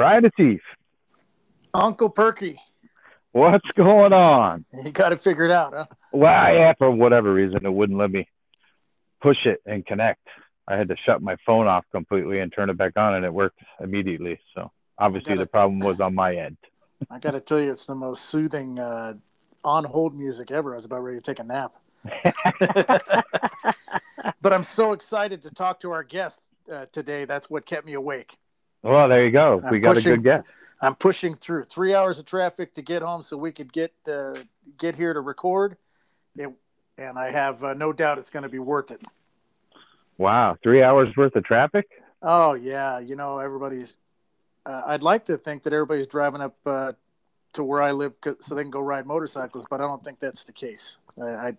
Brian Atif. Uncle Perky. What's going on? You got it figured out, huh? Well, yeah, for whatever reason, it wouldn't let me push it and connect. I had to shut my phone off completely and turn it back on, and it worked immediately. So obviously, gotta- the problem was on my end. I got to tell you, it's the most soothing uh, on hold music ever. I was about ready to take a nap. but I'm so excited to talk to our guest uh, today. That's what kept me awake. Well, there you go. I'm we got pushing- a good guess. I'm pushing through three hours of traffic to get home so we could get uh, get here to record. It, and I have uh, no doubt it's going to be worth it. Wow, three hours worth of traffic. Oh yeah, you know everybody's. Uh, I'd like to think that everybody's driving up uh, to where I live so they can go ride motorcycles, but I don't think that's the case. I, I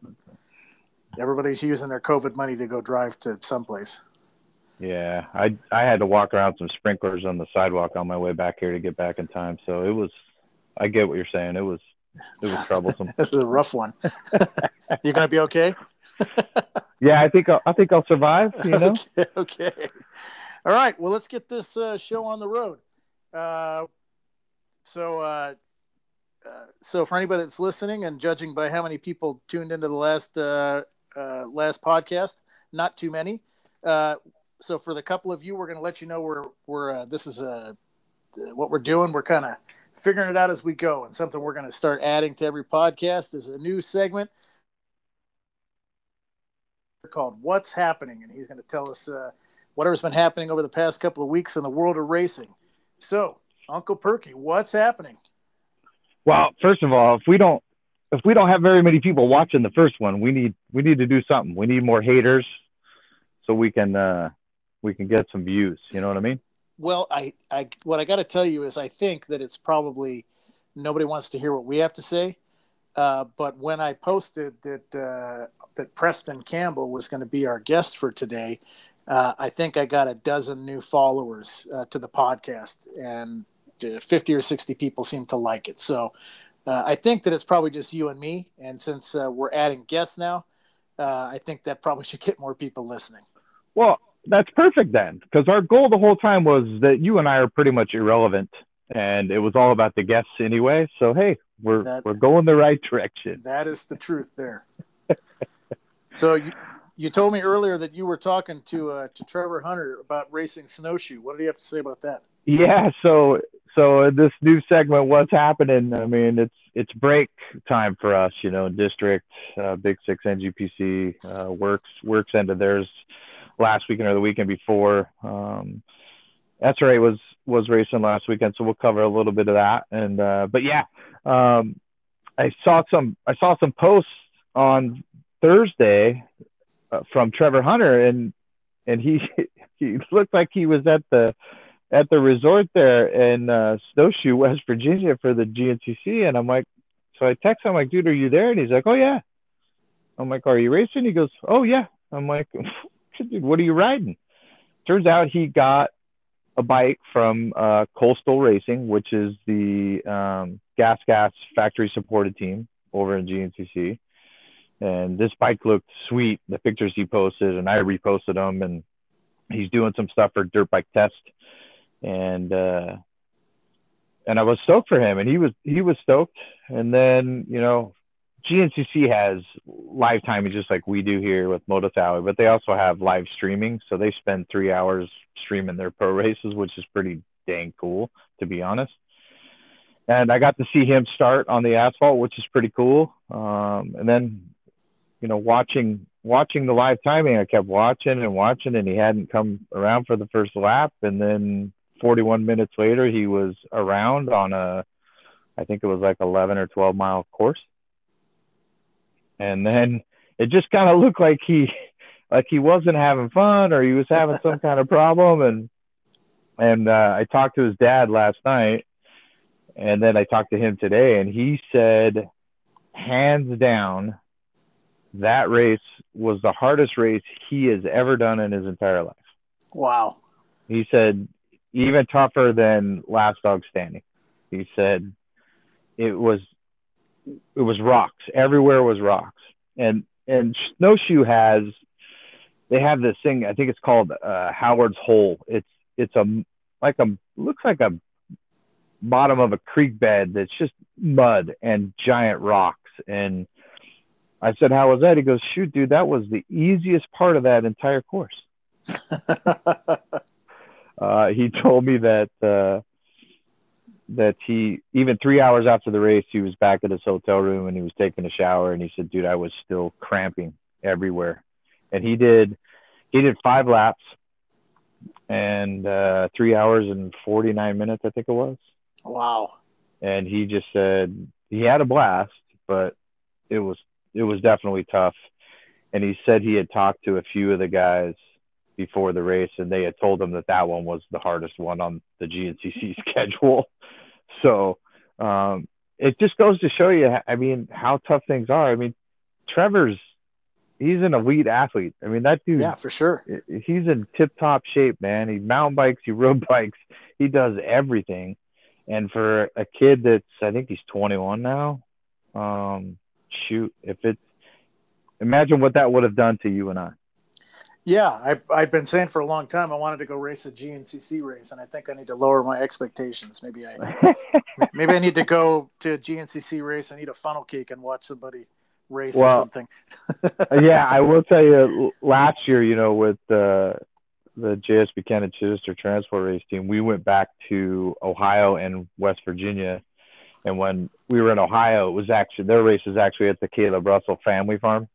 everybody's using their COVID money to go drive to someplace. Yeah, I I had to walk around some sprinklers on the sidewalk on my way back here to get back in time. So it was. I get what you're saying. It was it was troublesome. this is a rough one. You're gonna be okay. yeah, I think I'll, I think I'll survive. You know. okay, okay. All right. Well, let's get this uh, show on the road. Uh, so, uh, uh, so for anybody that's listening and judging by how many people tuned into the last uh, uh, last podcast, not too many. Uh, so, for the couple of you, we're going to let you know we're we're uh, this is uh, what we're doing. We're kind of figuring it out as we go, and something we're going to start adding to every podcast is a new segment called "What's Happening," and he's going to tell us uh, whatever's been happening over the past couple of weeks in the world of racing. So, Uncle Perky, what's happening? Well, first of all, if we don't if we don't have very many people watching the first one, we need we need to do something. We need more haters so we can uh we can get some views. You know what I mean? Well, I, I what I got to tell you is I think that it's probably nobody wants to hear what we have to say. Uh, but when I posted that uh, that Preston Campbell was going to be our guest for today, uh, I think I got a dozen new followers uh, to the podcast, and uh, fifty or sixty people seem to like it. So uh, I think that it's probably just you and me. And since uh, we're adding guests now, uh, I think that probably should get more people listening. Well, that's perfect then, because our goal the whole time was that you and I are pretty much irrelevant, and it was all about the guests anyway. So hey, we're That- we're going the right direction. That is the truth there. so you, you told me earlier that you were talking to uh, to Trevor Hunter about racing snowshoe. What do you have to say about that? Yeah, so so this new segment, what's happening? I mean, it's it's break time for us, you know. District, uh, Big Six, NGPC, uh, works works ended theirs last weekend or the weekend before. Um, SRA was was racing last weekend, so we'll cover a little bit of that. And uh, but yeah, um, I saw some I saw some posts on Thursday uh, from Trevor Hunter, and and he he looked like he was at the at the resort there in uh, Snowshoe, West Virginia for the GNCC. And I'm like, so I text him, I'm like, dude, are you there? And he's like, oh, yeah. I'm like, are you racing? He goes, oh, yeah. I'm like, what are you riding? Turns out he got a bike from uh, Coastal Racing, which is the um, Gas Gas factory supported team over in GNCC. And this bike looked sweet. The pictures he posted, and I reposted them. And he's doing some stuff for Dirt Bike Test and uh, and I was stoked for him, and he was he was stoked. And then you know, GNCC has live timing just like we do here with Moto but they also have live streaming, so they spend three hours streaming their pro races, which is pretty dang cool, to be honest. And I got to see him start on the asphalt, which is pretty cool. Um, and then, you know, watching watching the live timing, I kept watching and watching, and he hadn't come around for the first lap. And then 41 minutes later, he was around on a, I think it was like 11 or 12 mile course. And then it just kind of looked like he, like he wasn't having fun or he was having some kind of problem. And, and uh, I talked to his dad last night, and then I talked to him today, and he said, hands down, that race was the hardest race he has ever done in his entire life. Wow. He said, even tougher than Last Dog Standing. He said, it was, it was rocks. Everywhere was rocks. And, and Snowshoe has, they have this thing, I think it's called uh, Howard's Hole. It's, it's a, like a, looks like a bottom of a creek bed that's just mud and giant rocks. And I said, How was that? He goes, Shoot, dude, that was the easiest part of that entire course. uh, he told me that uh, that he even three hours after the race, he was back at his hotel room and he was taking a shower, and he said, "Dude, I was still cramping everywhere." And he did he did five laps and uh, three hours and forty nine minutes, I think it was. Wow. And he just said he had a blast, but it was it was definitely tough. And he said he had talked to a few of the guys before the race, and they had told him that that one was the hardest one on the GNCC schedule. So um, it just goes to show you, I mean, how tough things are. I mean, Trevor's he's an elite athlete. I mean, that dude. Yeah, for sure. He's in tip-top shape, man. He mountain bikes, he road bikes, he does everything. And for a kid that's, I think he's 21 now. Um, shoot, if it's, imagine what that would have done to you and I. Yeah, I, I've been saying for a long time I wanted to go race a GNCC race, and I think I need to lower my expectations. Maybe I, maybe I need to go to a GNCC race. I need a funnel cake and watch somebody race well, or something. Uh, yeah, I will tell you. Last year, you know, with the the JS Buchanan Chichester Transport Race team, we went back to Ohio and West Virginia, and when we were in Ohio, it was actually their race is actually at the Kailub Russell Family Farm,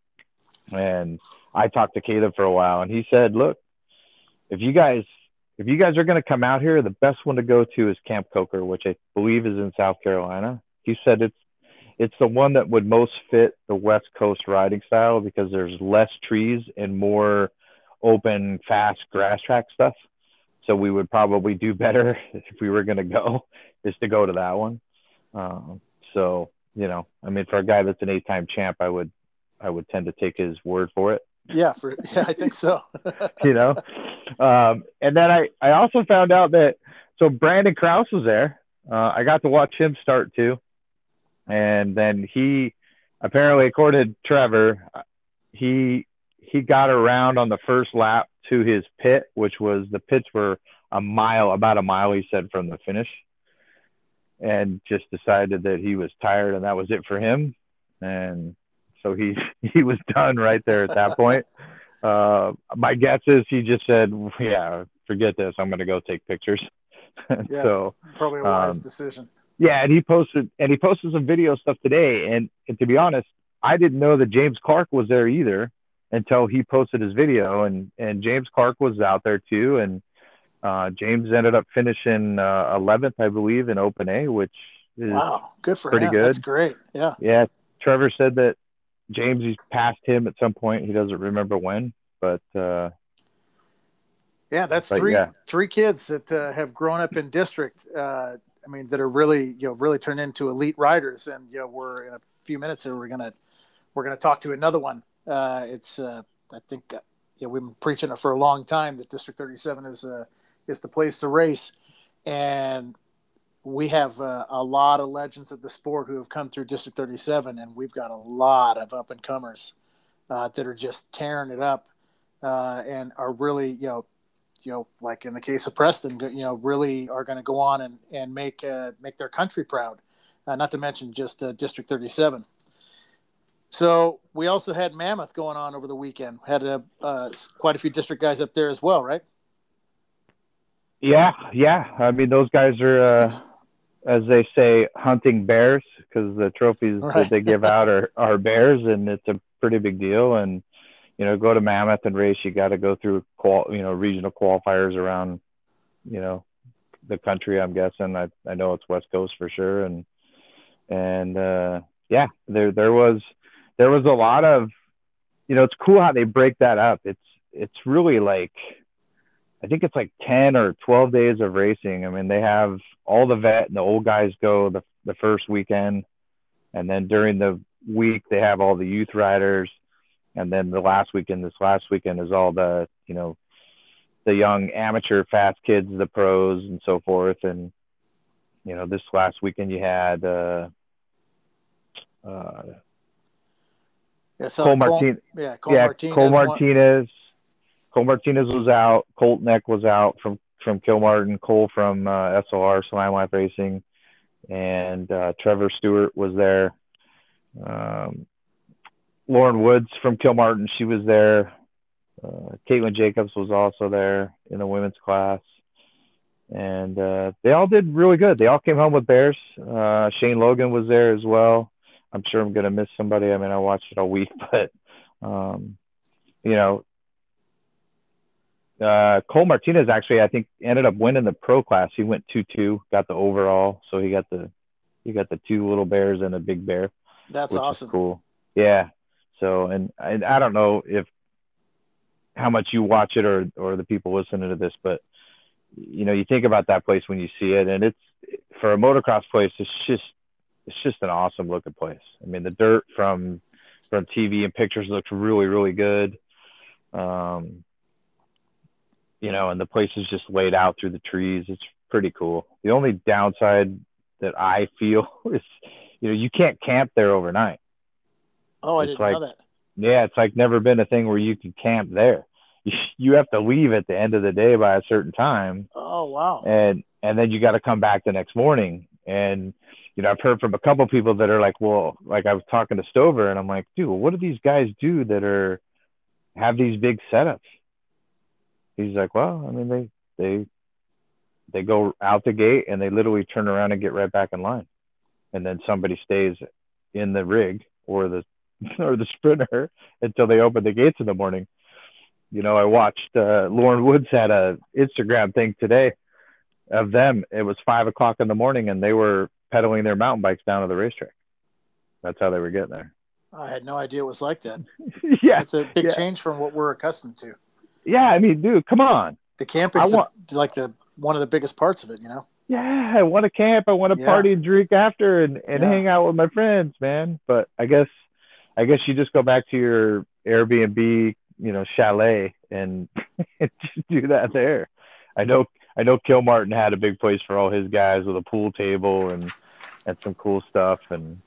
and I talked to Kailub for a while, and he said, "Look, if you guys if you guys are going to come out here, the best one to go to is Camp Coker, which I believe is in South Carolina." He said it's it's the one that would most fit the West Coast riding style because there's less trees and more open, fast grass track stuff. So we would probably do better if we were going to go, is to go to that one. Um, so you know, I mean, for a guy that's an eight-time champ, I would I would tend to take his word for it. Yeah, for yeah, I think so. you know, um, and then I I also found out that so Brandon Kraus was there. Uh, I got to watch him start too, and then he apparently, according to Trevor, he he got around on the first lap to his pit, which was the pits were a mile, about a mile, he said, from the finish, and just decided that he was tired and that was it for him. And so he he was done right there at that point. Uh, my guess is he just said, "Yeah, forget this. I'm going to go take pictures." yeah, so probably a wise um, decision. Yeah, and he posted and he posted some video stuff today. And, and to be honest, I didn't know that James Clark was there either until he posted his video. And and James Clark was out there too. And uh, James ended up finishing uh, 11th, I believe, in Open A, which is wow, good for pretty him. good. That's great. Yeah. Yeah. Trevor said that James he's passed him at some point. He doesn't remember when, but uh, yeah, that's but three yeah. three kids that uh, have grown up in district. Uh, I mean, that are really you know really turned into elite riders. And you know, we're in a few minutes here. We're gonna we're gonna talk to another one. Uh, it's uh, I think uh, you know, we've been preaching it for a long time that District 37 is uh, is the place to race, and we have uh, a lot of legends of the sport who have come through District 37, and we've got a lot of up and comers uh, that are just tearing it up uh, and are really, you know, you know, like in the case of Preston, you know, really are going to go on and and make uh, make their country proud. Uh, not to mention just uh, District 37. So we also had Mammoth going on over the weekend. Had a, quite a few district guys up there as well, right? Yeah, yeah. I mean, those guys are as they say, hunting bears because the trophies right. that they give out are, are bears, and it's a pretty big deal. And you know, go to Mammoth and race, you got to go through qual, you know, regional qualifiers around, you know, the country. I'm guessing. I I know it's West Coast for sure, and and uh, yeah, there there was there was a lot of, you know, it's cool how they break that up. It's it's really like I think it's like 10 or 12 days of racing. I mean, they have all the vet and the old guys go the, the first weekend. And then during the week, they have all the youth riders. And then the last weekend, this last weekend is all the, you know, the young amateur fast kids, the pros and so forth. And, you know, this last weekend you had, uh, uh, yeah, so Cole, Cole Martin- yeah, Cole yeah, Martinez. Cole Martinez Cole Martinez was out. Colt Neck was out from from Kilmartin. Cole from uh, SLR Slam Life Racing. and uh, Trevor Stewart was there. Um, Lauren Woods from Kilmartin, she was there. Uh, Caitlin Jacobs was also there in the women's class, and uh, they all did really good. They all came home with bears. Uh, Shane Logan was there as well. I'm sure I'm gonna miss somebody. I mean, I watched it all week, but um, you know, uh, Cole Martinez actually, I think, ended up winning the pro class. He went two two, got the overall, so he got the he got the two little bears and a big bear. That's awesome. cool. Yeah. So, and I, I don't know if how much you watch it or or the people listening to this, but you know, you think about that place when you see it, and it's for a motocross place. It's just it's just an awesome looking place. I mean, the dirt from from TV and pictures looks really really good. Um, you know, and the place is just laid out through the trees. It's pretty cool. The only downside that I feel is, you know, you can't camp there overnight. Oh, I it's didn't like, know that. Yeah, it's like never been a thing where you can camp there. You have to leave at the end of the day by a certain time. Oh wow! And and then you got to come back the next morning. And you know, I've heard from a couple people that are like, well, like I was talking to Stover, and I'm like, dude, what do these guys do that are have these big setups? He's like, well, I mean, they they they go out the gate and they literally turn around and get right back in line, and then somebody stays in the rig or the or the sprinter until they open the gates in the morning. You know, I watched uh, Lauren Woods had a Instagram thing today of them. It was five o'clock in the morning, and they were pedaling their mountain bikes down to the racetrack. That's how they were getting there. I had no idea it was like that. yeah, it's a big yeah. change from what we're accustomed to. Yeah, I mean, dude, come on. The camping's want, a, like the one of the biggest parts of it, you know. Yeah, I want to camp. I want to yeah. party and drink after and, and yeah. hang out with my friends, man. But I guess I guess you just go back to your Airbnb, you know, chalet and do that there. I know I know Kilmartin had a big place for all his guys with a pool table and and some cool stuff and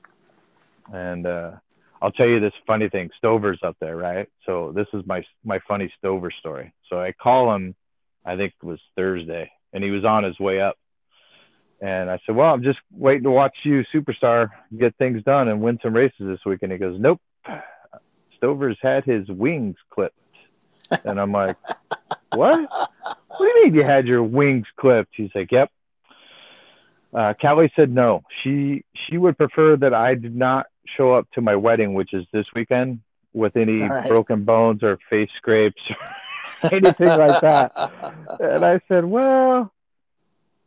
and uh I'll tell you this funny thing. Stover's up there, right? So this is my my funny Stover story. So I call him, I think it was Thursday, and he was on his way up. And I said, Well, I'm just waiting to watch you, superstar, get things done and win some races this week. And he goes, Nope. Stover's had his wings clipped. And I'm like, What? What do you mean you had your wings clipped? He's like, Yep. Uh, Callie said no. She she would prefer that I did not show up to my wedding, which is this weekend, with any right. broken bones or face scrapes or anything like that. And I said, Well,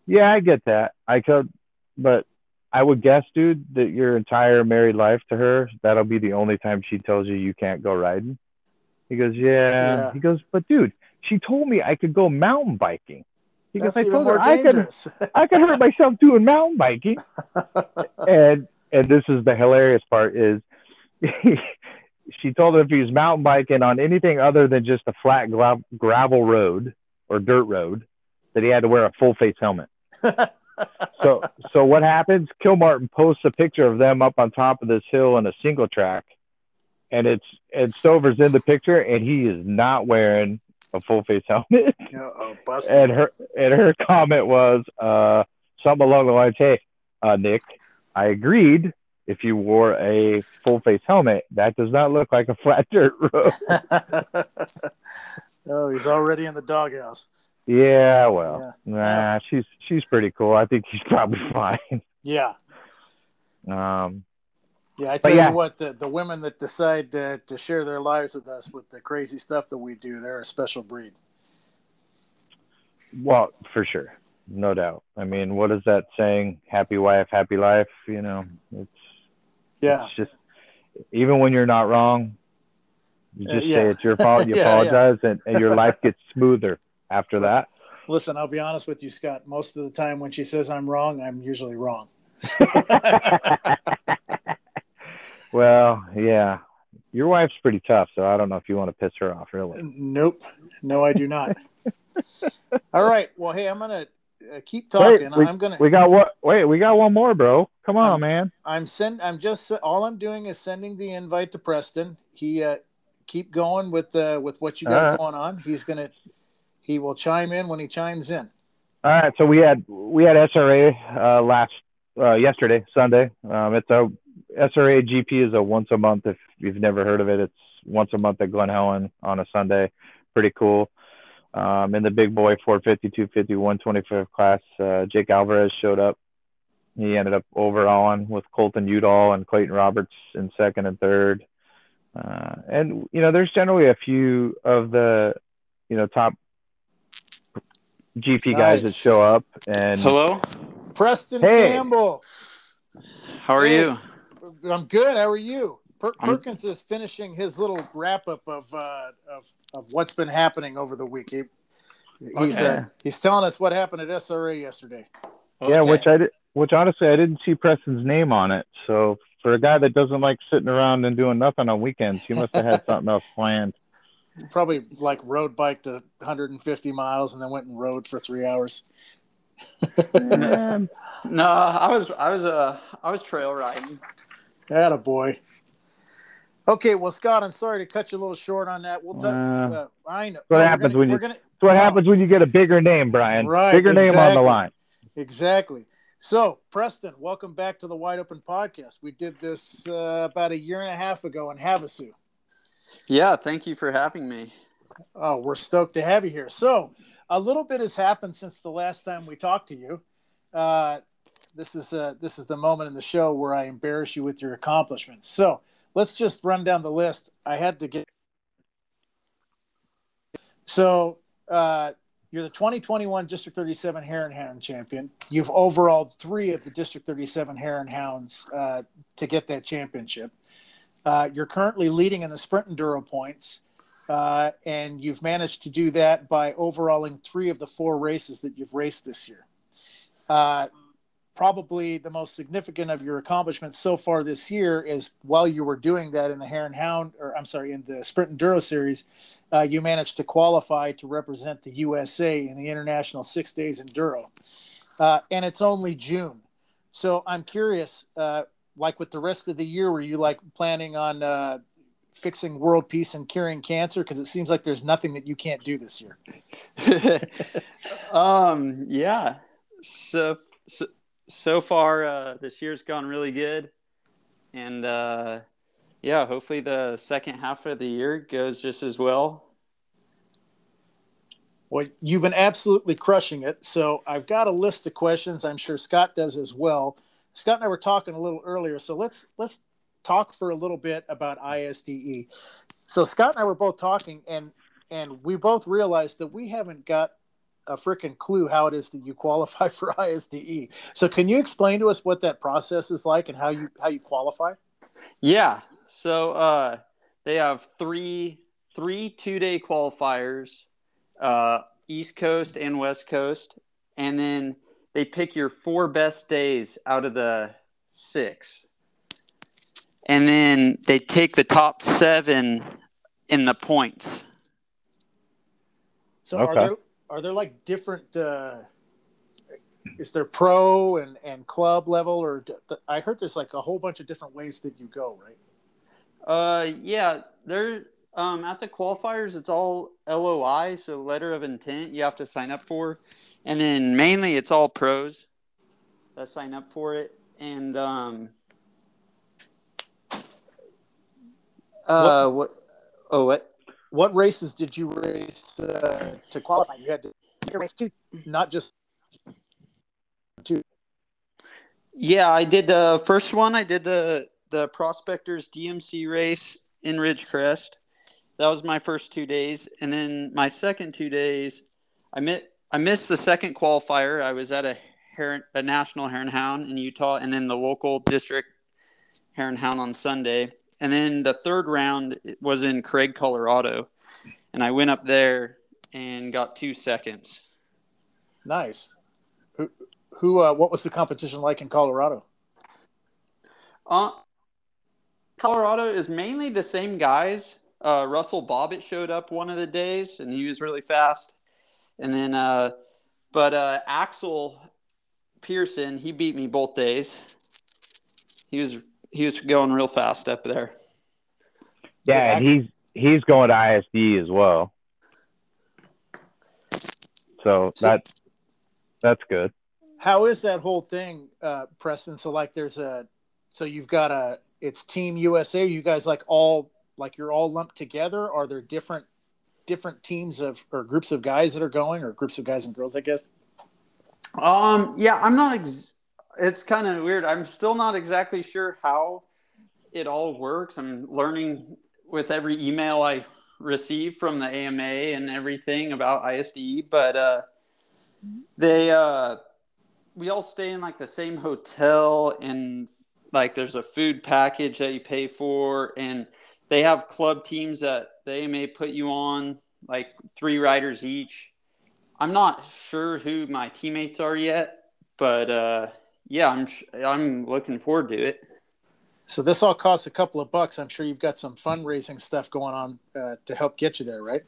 yeah, I get that. I could, but I would guess, dude, that your entire married life to her, that'll be the only time she tells you you can't go riding. He goes, yeah. yeah. He goes, but dude, she told me I could go mountain biking. He That's goes, I told her I could, I could hurt myself doing mountain biking. and and this is the hilarious part is she told him if he was mountain biking on anything other than just a flat gra- gravel road or dirt road, that he had to wear a full face helmet so so what happens? Kilmartin posts a picture of them up on top of this hill in a single track, and it's and Stover's in the picture, and he is not wearing a full face helmet. oh, and her and her comment was uh, something along the lines, "Hey, uh, Nick, I agreed. If you wore a full face helmet, that does not look like a flat dirt road." oh, he's already in the doghouse. Yeah, well, yeah. nah, she's she's pretty cool. I think she's probably fine. Yeah. Um. Yeah, I tell yeah. you what, the, the women that decide to, to share their lives with us with the crazy stuff that we do, they're a special breed. Well, for sure, no doubt. I mean, what is that saying? Happy wife, happy life. You know, it's yeah. It's just even when you're not wrong, you just uh, yeah. say it's your fault. You yeah, apologize, And, and your life gets smoother after that. Listen, I'll be honest with you, Scott. Most of the time when she says I'm wrong, I'm usually wrong. well, yeah. Your wife's pretty tough, so I don't know if you want to piss her off, really. Nope. No, I do not. All right. Well, hey, I'm going to uh, keep talking. Wait, we, I'm going to We got what? Wait, we got one more, bro. Come on, I'm, man. I'm send I'm just all I'm doing is sending the invite to Preston. He uh keep going with uh with what you got right. going on. He's to he will chime in when he chimes in. All right, so we had we had SRA uh, last uh, yesterday, Sunday. Um, it's a SRA GP is a once a month. If you've never heard of it, it's once a month at Glen Helen on a Sunday. Pretty cool. Um, in the big boy 450, 250, 125 class, uh, Jake Alvarez showed up. He ended up overalling with Colton Udall and Clayton Roberts in second and third. Uh, and you know, there's generally a few of the, you know, top GP guys that show up. And hello, Preston hey. Campbell. How are hey. you? I'm good. How are you? Per- Perkins is finishing his little wrap up of, uh, of of what's been happening over the week. He, he's okay. uh, he's telling us what happened at SRA yesterday. Okay. Yeah, which I did, which honestly I didn't see Preston's name on it. So for a guy that doesn't like sitting around and doing nothing on weekends, he must have had something else planned. Probably like road bike to 150 miles and then went and rode for three hours. no, I was I was uh I was trail riding. That a boy. Okay, well, Scott, I'm sorry to cut you a little short on that. We'll talk. Uh, uh, I know. What no, happens gonna, when you? Gonna, what no. happens when you get a bigger name, Brian? Right, bigger exactly. name on the line. Exactly. So, Preston, welcome back to the Wide Open Podcast. We did this uh, about a year and a half ago in Havasu. Yeah, thank you for having me. Oh, we're stoked to have you here. So, a little bit has happened since the last time we talked to you. Uh, this is uh, this is the moment in the show where I embarrass you with your accomplishments. So, let's just run down the list. I had to get. So, uh, you're the 2021 District 37 Hare and Hound champion. You've overalled three of the District 37 Hare and Hounds uh, to get that championship. Uh, you're currently leading in the sprint enduro points, uh, and you've managed to do that by overalling three of the four races that you've raced this year. Probably the most significant of your accomplishments so far this year is while you were doing that in the Hare and Hound, or I'm sorry, in the Sprint Enduro Series, uh, you managed to qualify to represent the USA in the International Six Days Enduro. Uh, and it's only June. So I'm curious, uh, like with the rest of the year, were you like planning on uh, fixing world peace and curing cancer? Because it seems like there's nothing that you can't do this year. um, yeah. So, so, so far, uh, this year's gone really good. And, uh, yeah, hopefully the second half of the year goes just as well. Well, you've been absolutely crushing it. So I've got a list of questions. I'm sure Scott does as well. Scott and I were talking a little earlier, so let's let's talk for a little bit about ISDE. So Scott and I were both talking, and and we both realized that we haven't got a freaking clue how it is that you qualify for ISDE. So can you explain to us what that process is like and how you how you qualify? Yeah. So uh, they have three three two day qualifiers, uh, East Coast and West Coast, and then they pick your four best days out of the six, and then they take the top seven in the points. So okay. are there are there like different? Uh, is there pro and and club level, or I heard there's like a whole bunch of different ways that you go, right? Uh, yeah, there. Um, at the qualifiers, it's all LOI, so letter of intent. You have to sign up for, and then mainly it's all pros that sign up for it. And um, uh, what? what oh, what? What races did you race uh, to qualify? You had to race two, not just two. Yeah, I did the first one. I did the the Prospectors DMC race in Ridgecrest. That was my first two days, and then my second two days, I mit I missed the second qualifier. I was at a Heron, a national Hare and Hound in Utah, and then the local district Hare and Hound on Sunday. And then the third round was in Craig, Colorado, and I went up there and got two seconds. Nice. Who, who? Uh, what was the competition like in Colorado? Uh, Colorado is mainly the same guys. Uh, Russell Bobbitt showed up one of the days, and he was really fast. And then, uh, but uh, Axel Pearson, he beat me both days. He was he was going real fast up there. Yeah, and he's he's going to ISD as well. So that that's good. How is that whole thing, uh, Preston? So like, there's a, so you've got a, it's Team USA. You guys like all like you're all lumped together. Are there different different teams of or groups of guys that are going, or groups of guys and girls? I guess. Um. Yeah, I'm not. Ex- it's kind of weird. I'm still not exactly sure how it all works. I'm learning with every email I receive from the AMA and everything about ISDE, but uh, they uh, we all stay in like the same hotel and like there's a food package that you pay for and they have club teams that they may put you on like three riders each i'm not sure who my teammates are yet but uh, yeah i'm i'm looking forward to it. So this all costs a couple of bucks. I'm sure you've got some fundraising stuff going on uh, to help get you there right?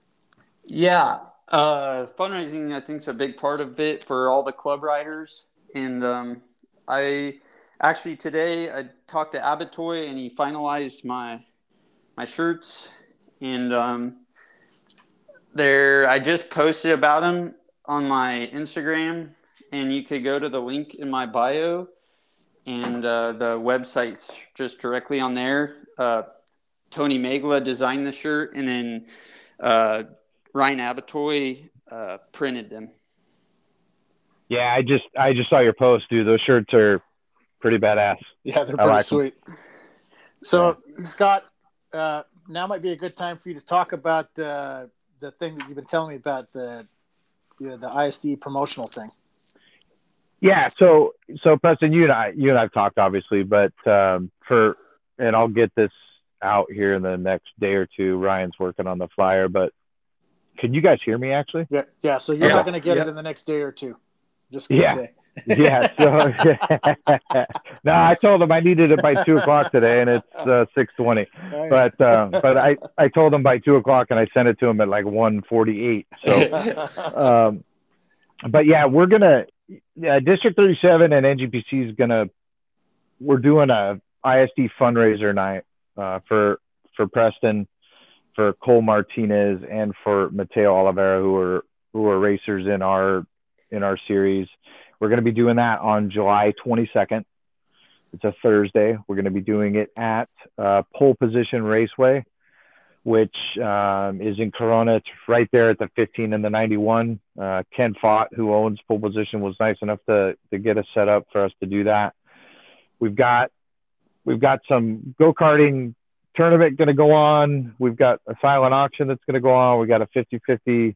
Yeah uh, fundraising i think is a big part of it for all the club riders. And um, I actually today I talked to Abatoy and he finalized my my shirts. And um, there I just posted about him on my Instagram and you could go to the link in my bio and uh, the website's just directly on there. Uh, Tony Megla designed the shirt and then uh, Ryan Abatoy uh, printed them. Yeah, I just I just saw your post, dude. Those shirts are pretty badass. Yeah, they're pretty like sweet. Them. So, yeah. Scott, uh, now might be a good time for you to talk about uh, the thing that you've been telling me about the you know, the ISD promotional thing. Yeah, so so Preston, you and I you and I've talked obviously, but um, for and I'll get this out here in the next day or two. Ryan's working on the flyer, but can you guys hear me actually? Yeah, yeah. So you're yeah. not going to get yeah. it in the next day or two. Just gonna yeah. say. yeah. So no, I told him I needed it by two o'clock today, and it's uh, six twenty. But uh, but I I told him by two o'clock, and I sent it to him at like one forty eight. So, um, but yeah, we're gonna yeah, District thirty seven and NGPC is gonna we're doing a ISD fundraiser night uh, for for Preston, for Cole Martinez, and for Mateo Oliveira, who are who are racers in our in our series. We're going to be doing that on July 22nd. It's a Thursday. We're going to be doing it at uh, Pole Position Raceway, which um, is in Corona. It's right there at the 15 and the 91. Uh, Ken Fott, who owns Pole Position, was nice enough to to get us set up for us to do that. We've got we've got some go karting tournament going to go on. We've got a silent auction that's going to go on. We got a 50 50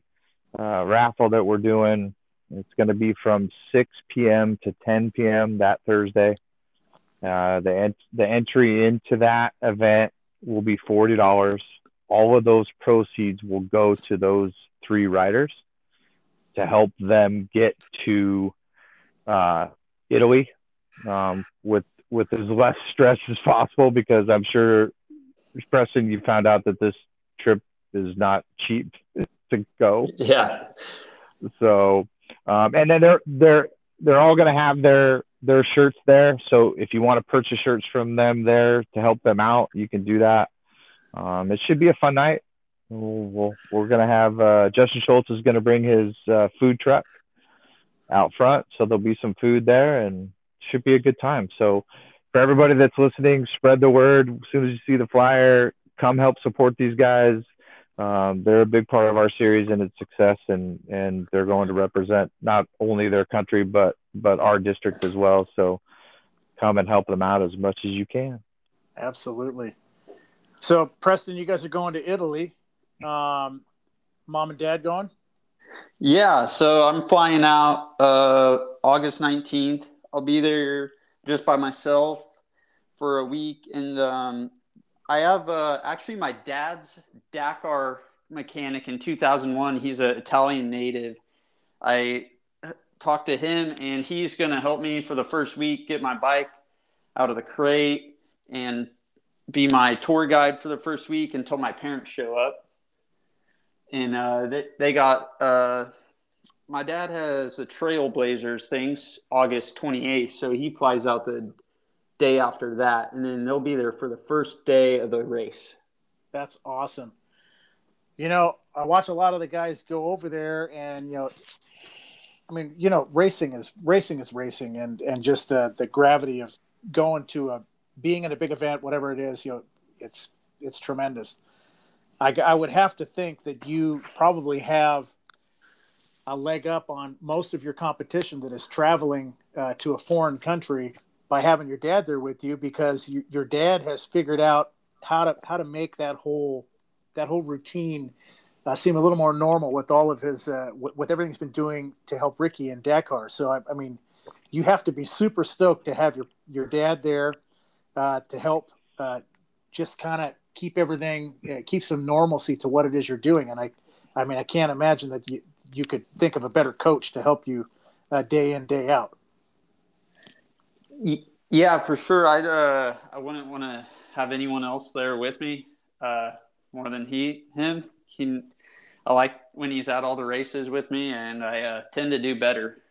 uh, raffle that we're doing. It's going to be from 6 p.m. to 10 p.m. that Thursday. Uh, the ent- the entry into that event will be forty dollars. All of those proceeds will go to those three riders to help them get to uh, Italy um, with with as less stress as possible. Because I'm sure, Preston, you found out that this trip is not cheap to go. Yeah. So um, and then they're they're they're all going to have their their shirts there. So if you want to purchase shirts from them there to help them out, you can do that. Um, it should be a fun night. We'll, we are going to have uh, Justin Schultz is going to bring his uh, food truck out front, so there'll be some food there, and should be a good time. So for everybody that's listening, spread the word. As soon as you see the flyer, come help support these guys um, they're a big part of our series and its success, and and they're going to represent not only their country but but our district as well. So come and help them out as much as you can. Absolutely. So Preston, you guys are going to Italy. Um, mom and dad going? Yeah, so I'm flying out uh, August 19th. I'll be there just by myself for a week, and um, I have uh, actually my dad's Dakar mechanic in 2001. He's an Italian native. I talked to him, and he's going to help me for the first week get my bike out of the crate and be my tour guide for the first week until my parents show up. And uh, they, they got uh, my dad has a Trailblazers things August 28th, so he flies out the day after that, and then they'll be there for the first day of the race. That's awesome. You know, I watch a lot of the guys go over there, and you know, I mean, you know, racing is racing is racing, and and just uh, the gravity of going to a being in a big event, whatever it is, you know, it's it's tremendous. I, I would have to think that you probably have a leg up on most of your competition that is traveling uh, to a foreign country by having your dad there with you because you, your dad has figured out how to how to make that whole that whole routine uh, seem a little more normal with all of his uh, w- with everything he's been doing to help Ricky and Dakar. So I, I mean, you have to be super stoked to have your your dad there uh, to help uh, just kind of keep everything uh, keep some normalcy to what it is you're doing. And I, I mean, I can't imagine that you you could think of a better coach to help you uh, day in day out. Yeah, for sure. I uh, I wouldn't want to have anyone else there with me uh, more than he him. He, I like when he's at all the races with me, and I uh, tend to do better.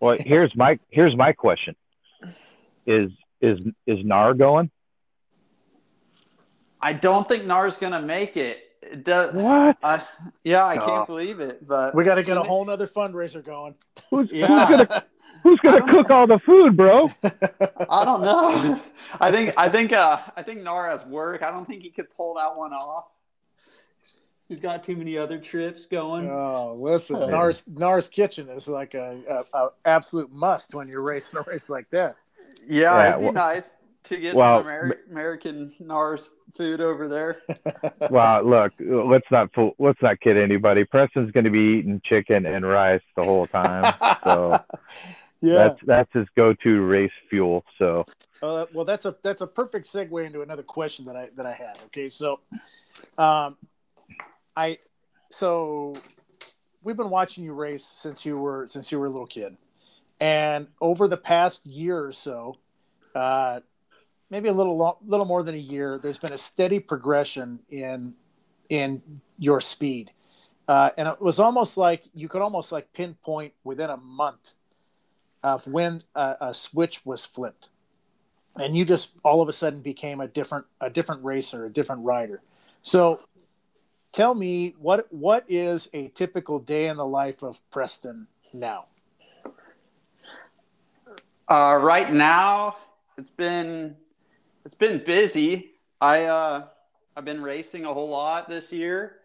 Well, here's my here's my question: Is is is Nar going? I don't think Nar's gonna make it. it does, What? I, yeah, I Oh. can't believe it. But We got to get a whole nother fundraiser going. Who's, Yeah. who's gonna who's gonna don't cook all the food, bro? I don't know. I think I think uh I think Nar has work. I don't think he could pull that one off. He's got too many other trips going. Oh, listen, Oh. Nars Nars Kitchen is like a, a, a absolute must when you're racing a race like that. Yeah, Yeah, it'd be well- nice to get well, some Amer- American Nars food over there. Well, look, let's not fool, let's not kid anybody. Preston's going to be eating chicken and rice the whole time, so yeah. that's that's his go-to race fuel. So Uh, well, that's a that's a perfect segue into another question that I that I had. Okay, so, um, I so we've been watching you race since you were since you were a little kid, and over the past year or so, uh, maybe a little little more than a year, there's been a steady progression in in your speed, uh, and it was almost like you could almost like pinpoint within a month of when a, a switch was flipped and you just all of a sudden became a different a different racer, a different rider. So tell me what what is a typical day in the life of Preston now? Uh, right now, it's been it's been busy. I uh, I've been racing a whole lot this year,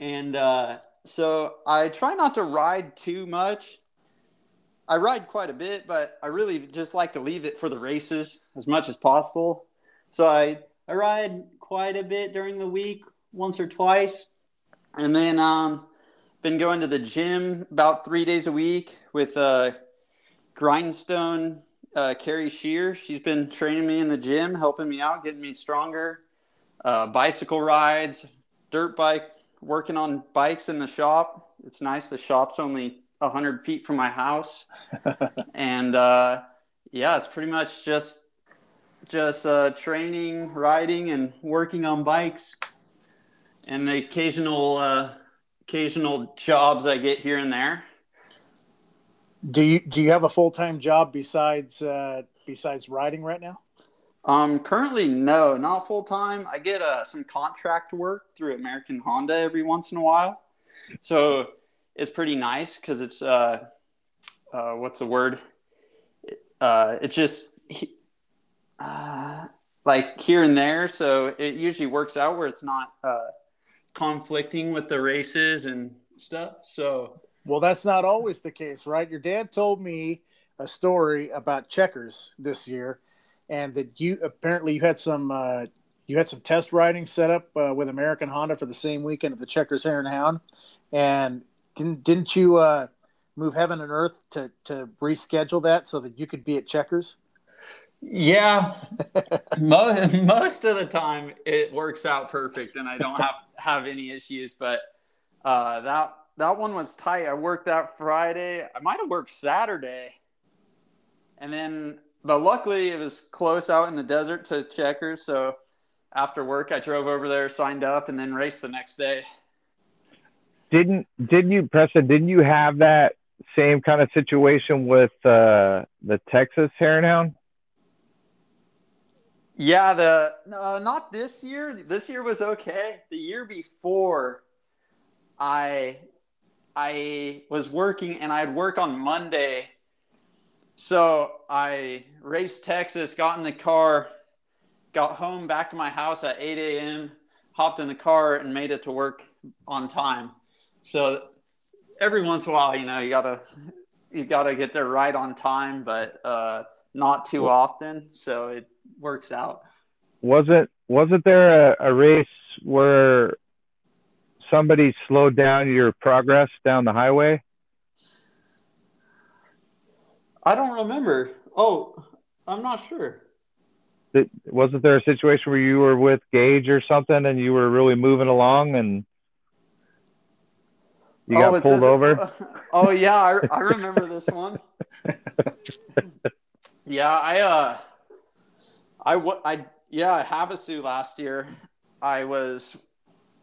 and uh, so I try not to ride too much. I ride quite a bit, but I really just like to leave it for the races as much as possible. So I I ride quite a bit during the week, once or twice, and then um, been going to the gym about three days a week with uh, Grindstone uh, Carrie Shear. She's been training me in the gym, helping me out, getting me stronger. Uh, bicycle rides, dirt bike, working on bikes in the shop. It's nice. The shop's only 100 feet from my house. and uh, yeah, it's pretty much just just uh, training, riding, and working on bikes, and the occasional uh, occasional jobs I get here and there. Do you do you have a full time job besides uh, besides riding right now? Um, currently, no, not full time. I get uh, some contract work through American Honda every once in a while, so it's pretty nice because it's uh, uh, what's the word? Uh, it's just uh, like here and there, so it usually works out where it's not uh, conflicting with the races and stuff. So Well, that's not always the case, right? Your dad told me a story about checkers this year, and that you apparently you had some uh, you had some test riding set up uh, with American Honda for the same weekend of the Checkers Hare and Hound, and didn't didn't you uh, move heaven and earth to to reschedule that so that you could be at Checkers? Yeah, most, most of the time it works out perfect, and I don't have have any issues. But uh, that that one was tight. I worked that Friday. I might have worked Saturday, and then but luckily it was close out in the desert to Checkers. So after work, I drove over there, signed up, and then raced the next day. didn't didn't you Preston? Didn't you have that same kind of situation with uh, the Texas Hound? Yeah, the uh, not this year. This year was okay. The year before, I I was working and I had work on Monday. So I raced Texas, got in the car, got home back to my house at 8 a.m., hopped in the car, and made it to work on time. So every once in a while, you know, you gotta you gotta get there right on time, but uh, not too often. So it works out. Was it wasn't there a, a race where somebody slowed down your progress down the highway? I don't remember. Oh, I'm not sure. It, wasn't there a situation where you were with Gage or something and you were really moving along and you got oh, pulled this, over? Oh yeah, I, I remember this one. yeah, I uh, I what I yeah, I Havasu last year. I was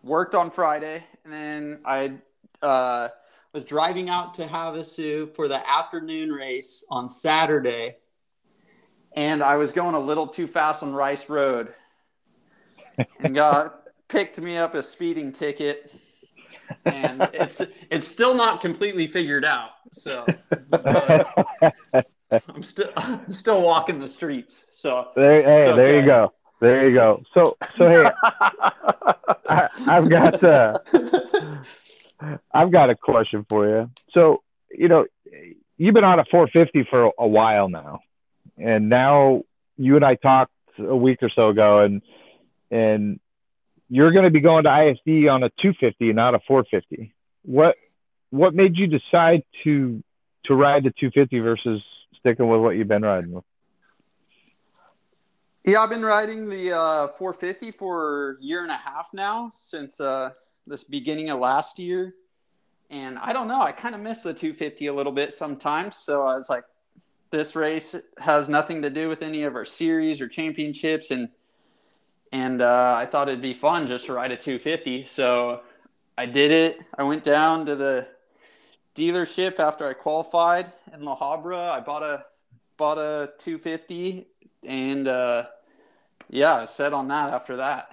worked on Friday, and then I uh, was driving out to Havasu for the afternoon race on Saturday, and I was going a little too fast on Rice Road, and got picked me up a speeding ticket, and it's it's still not completely figured out. So. I'm still I'm still walking the streets. So there, hey, there you go. There you go. So, so hey, I, have got uh, I've got a question for you. So, you know, you've been on a 450 for a while now, and now you and I talked a week or so ago, and and you're going to be going to ISD on a 250 and not a 450. What what made you decide to to ride the 250 versus sticking with what you've been riding with? Yeah, I've been riding the uh, 450 for a year and a half now since uh, this beginning of last year. And I don't know, I kind of miss the 250 a little bit sometimes. So I was like, this race has nothing to do with any of our series or championships. And and uh, I thought it'd be fun just to ride a 250. So I did it. I went down to the dealership after I qualified in La Habra. I bought a bought a 250 and uh, yeah, set on that after that.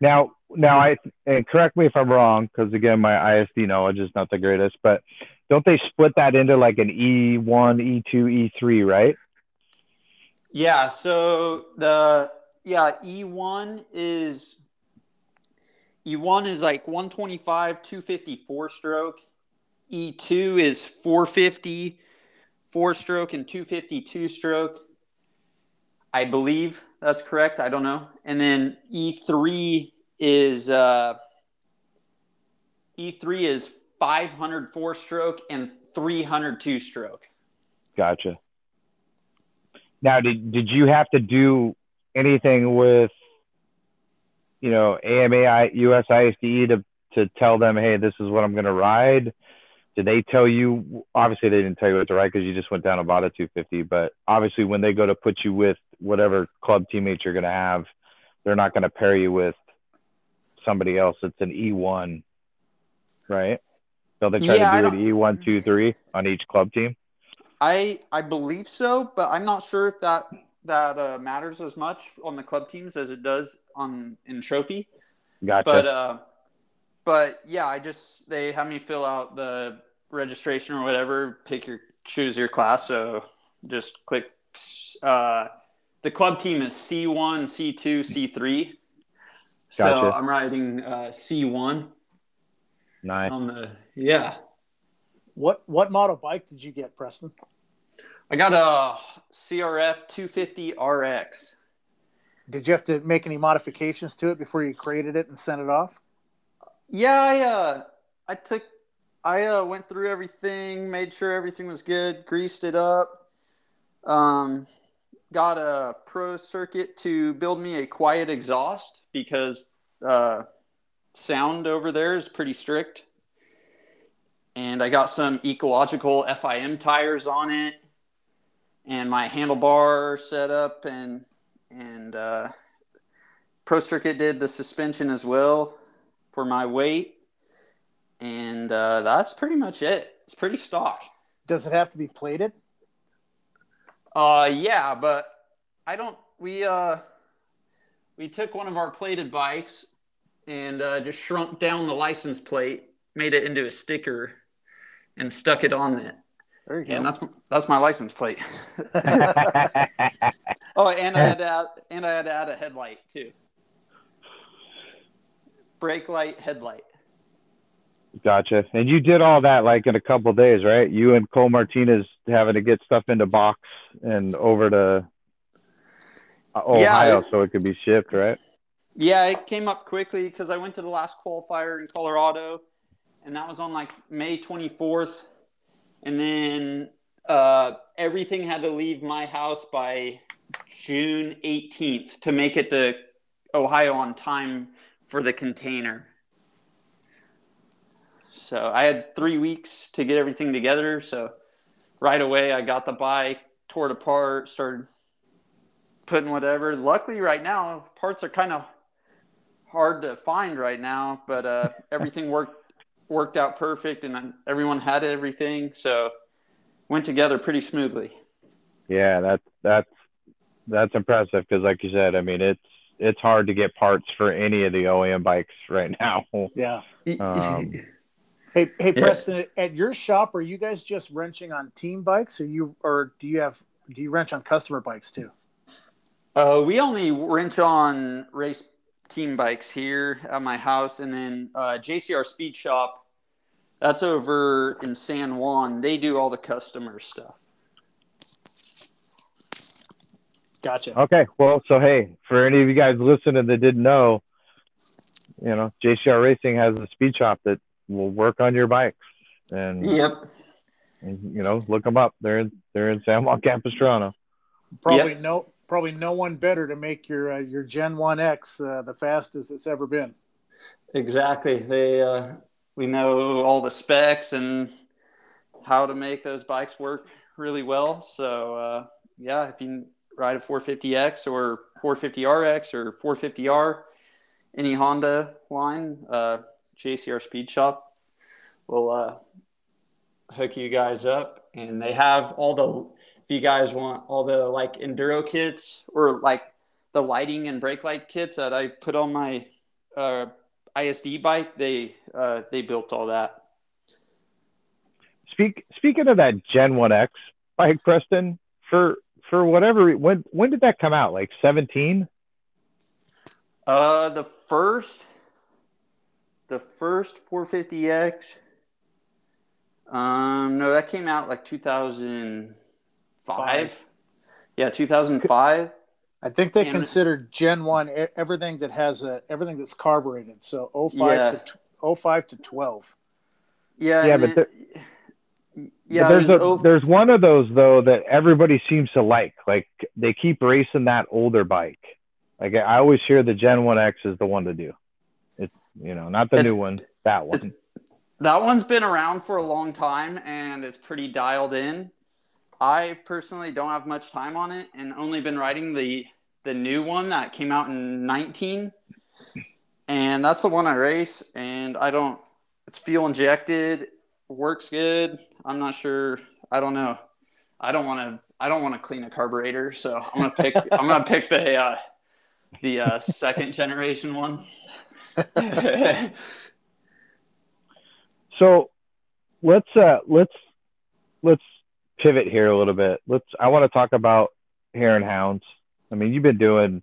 Now, now I and correct me if I'm wrong, because again, my ISD knowledge is not the greatest, but don't they split that into like an E1, E2, E3, right? Yeah. So the yeah E1 is E1 is like 125, 254 stroke. E2 is 450, four stroke, and 252 stroke. I believe that's correct. I don't know. And then E3 is uh, E3 is 504 stroke and 302 stroke. Gotcha. Now, did did you have to do anything with, you know, AMA US ISDE to to tell them, hey, this is what I'm going to ride? Did they tell you obviously they didn't tell you what to write because you just went down about a 250 but obviously when they go to put you with whatever club teammates you're going to have they're not going to pair you with somebody else it's an e1 right? So they try yeah, to do an e1 2 3 on each club team? I i believe so but i'm not sure if that that uh, matters as much on the club teams as it does on in trophy. Gotcha. But uh but yeah i just they have me fill out the registration or whatever, pick your choose your class. So just click. Uh, the club team is C one, C two, C three. So gotcha. I'm riding uh, C one. Nice. On the yeah. What what model bike did you get, Preston? I got a CRF 250 RX. Did you have to make any modifications to it before you created it and sent it off? Yeah, I uh, I took I uh, went through everything, made sure everything was good, greased it up. Um, got a pro circuit to build me a quiet exhaust because uh, sound over there is pretty strict. And I got some ecological FIM tires on it, and my handlebar set up, and and uh, Pro Circuit did the suspension as well for my weight and uh, that's pretty much it. It's pretty stock. Does it have to be plated? Uh, yeah, but I don't. We uh, we took one of our plated bikes and uh, just shrunk down the license plate made it into a sticker and stuck it on it. There you And go. that's that's my license plate. oh, and I had to add, and I had to add a headlight too. Brake light, headlight. Gotcha. And you did all that like in a couple days, right? You and Cole Martinez having to get stuff into box and over to uh, Yeah, Ohio it- so it could be shipped, right? Yeah, it came up quickly because I went to the last qualifier in Colorado, and that was on like May 24th. And then uh, everything had to leave my house by June 18th to make it to Ohio on time for the container. So I had three weeks to get everything together. So right away, I got the bike, tore it apart, started putting whatever. Luckily, right now, parts are kind of hard to find right now, but uh, everything worked worked out perfect, and everyone had everything, so went together pretty smoothly. Yeah, that's that's that's impressive because, like you said, I mean, it's it's hard to get parts for any of the OEM bikes right now. Yeah. Um, Hey, hey, Yeah. Preston, at your shop, are you guys just wrenching on team bikes, or you, or do you have, do you wrench on customer bikes too? Uh, we only wrench on race team bikes here at my house, and then uh, JCR Speed Shop. That's over in San Juan. They do all the customer stuff. Gotcha. okay, well, so hey, for any of you guys listening that didn't know, you know, JCR Racing has a speed shop that will work on your bikes, and, Yep. and, you know, look them up. They're in they're in San Juan Capistrano. Probably no, probably no one better to make your uh, your Gen One X uh, the fastest it's ever been. Exactly. They uh, we know all the specs and how to make those bikes work really well. So uh, yeah, if you ride a 450X or 450RX or 450R, any Honda line, uh, JCR Speed Shop will uh, hook you guys up, and they have all the. If you guys want all the like enduro kits or like the lighting and brake light kits that I put on my uh, ISD bike, they uh, they built all that. Speak speaking of that Gen One X bike, Preston, for for whatever when when did that come out? Like seventeen? Uh, the first, the first 450X. Um, no, that came out like 2005. Five. Yeah, 2005. I think they And- consider Gen One everything that has a everything that's carbureted. So 05 Yeah. to 05 to 12. Yeah, Yeah, but it- yeah, but there's it a, oh- there's one of those though that everybody seems to like. Like they keep racing that older bike. Like I always hear the Gen One X is the one to do. You know not the It's- new one, that one. That one's been around for a long time and it's pretty dialed in. I personally don't have much time on it and only been riding the the new one that came out in 19. And that's the one I race and I don't it's fuel injected, works good. I'm not sure. I don't know. I don't want to I don't want to clean a carburetor, so I'm going to pick I'm going to pick the uh the uh, second generation one. So let's uh let's let's pivot here a little bit. Let's I want to talk about Hare and Hounds. I mean, you've been doing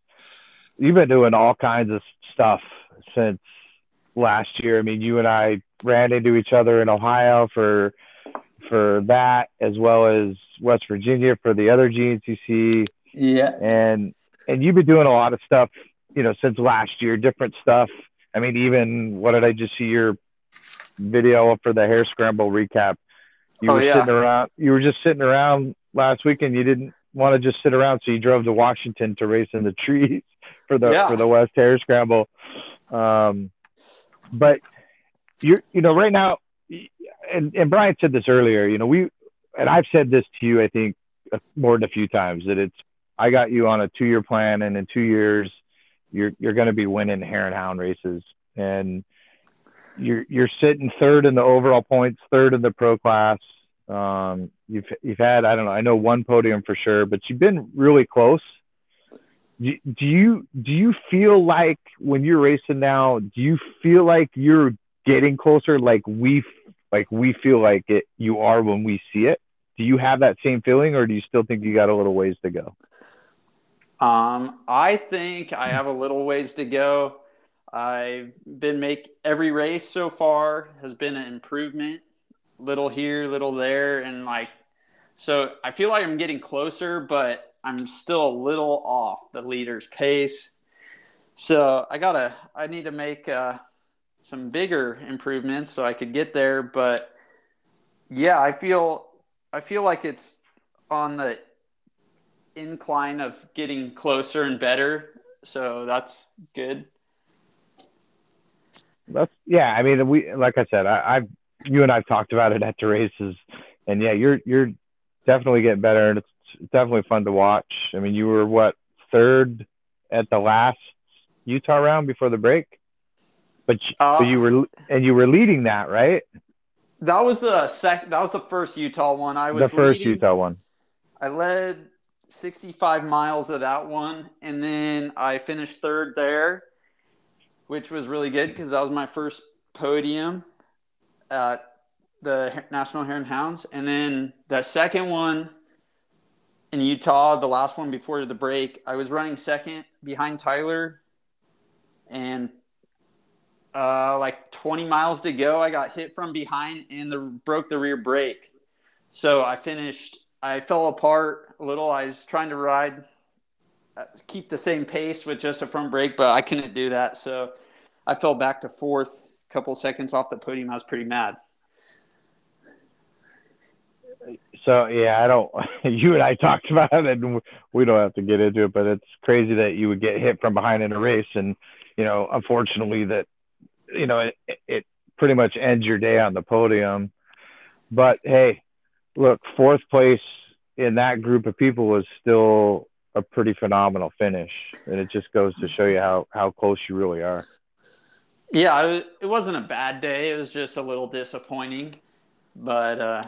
you've been doing all kinds of stuff since last year. I mean, you and I ran into each other in Ohio for for that as well as West Virginia for the other GNCC yeah. and and you've been doing a lot of stuff, you know, since last year, different stuff. I mean, even what did I just see your video for the hare scramble recap? You Oh, were yeah. sitting around. You were just sitting around last weekend. You didn't want to just sit around, so you drove to Washington to race in the trees for the Yeah. for the West Hare Scramble. Um, but you're you know right now, and and Brian said this earlier. You know we and I've said this to you. I think more than a few times that it's I got you on a two year plan, and in two years, you're you're going to be winning hare and hound races, and you're you're sitting third in the overall points, third in the pro class. Um, you've you've had I don't know I know one podium for sure, but you've been really close. Do, do you do you feel like when you're racing now, do you feel like you're getting closer like we like we feel like it you are when we see it do you have that same feeling or do you still think you got a little ways to go um, I think I have a little ways to go. I've been make every race so far has been an improvement, little here, little there, and like so I feel like I'm getting closer, but I'm still a little off the leader's pace. So I gotta I need to make uh, some bigger improvements so I could get there. But yeah, I feel I feel like it's on the incline of getting closer and better. So that's good. That's yeah. I mean, we like I said, I, I've you and I've talked about it at the races, and yeah, you're you're definitely getting better, and it's definitely fun to watch. I mean, you were what third at the last Utah round before the break, but, uh, but you were and you were leading that, right? That was the sec. That was the first Utah one. I was the first leading, Utah one. I led 65 miles of that one, and then I finished third there, which was really good because that was my first podium at the National Hare and Hounds. And then the second one in Utah, the last one before the break, I was running second behind Tyler, and uh, like 20 miles to go, I got hit from behind and the broke the rear brake. So I finished. I fell apart little. I was trying to ride, uh, keep the same pace with just a front brake, but I couldn't do that. So I fell back to fourth, a couple seconds off the podium. I was pretty mad. So yeah, I don't. You and I talked about it, and we don't have to get into it. But it's crazy that you would get hit from behind in a race, and you know, unfortunately, that you know it, it pretty much ends your day on the podium. But hey, look, fourth place in that group of people was still a pretty phenomenal finish, and it just goes to show you how how close you really are. Yeah, it wasn't a bad day. It was just a little disappointing, but uh,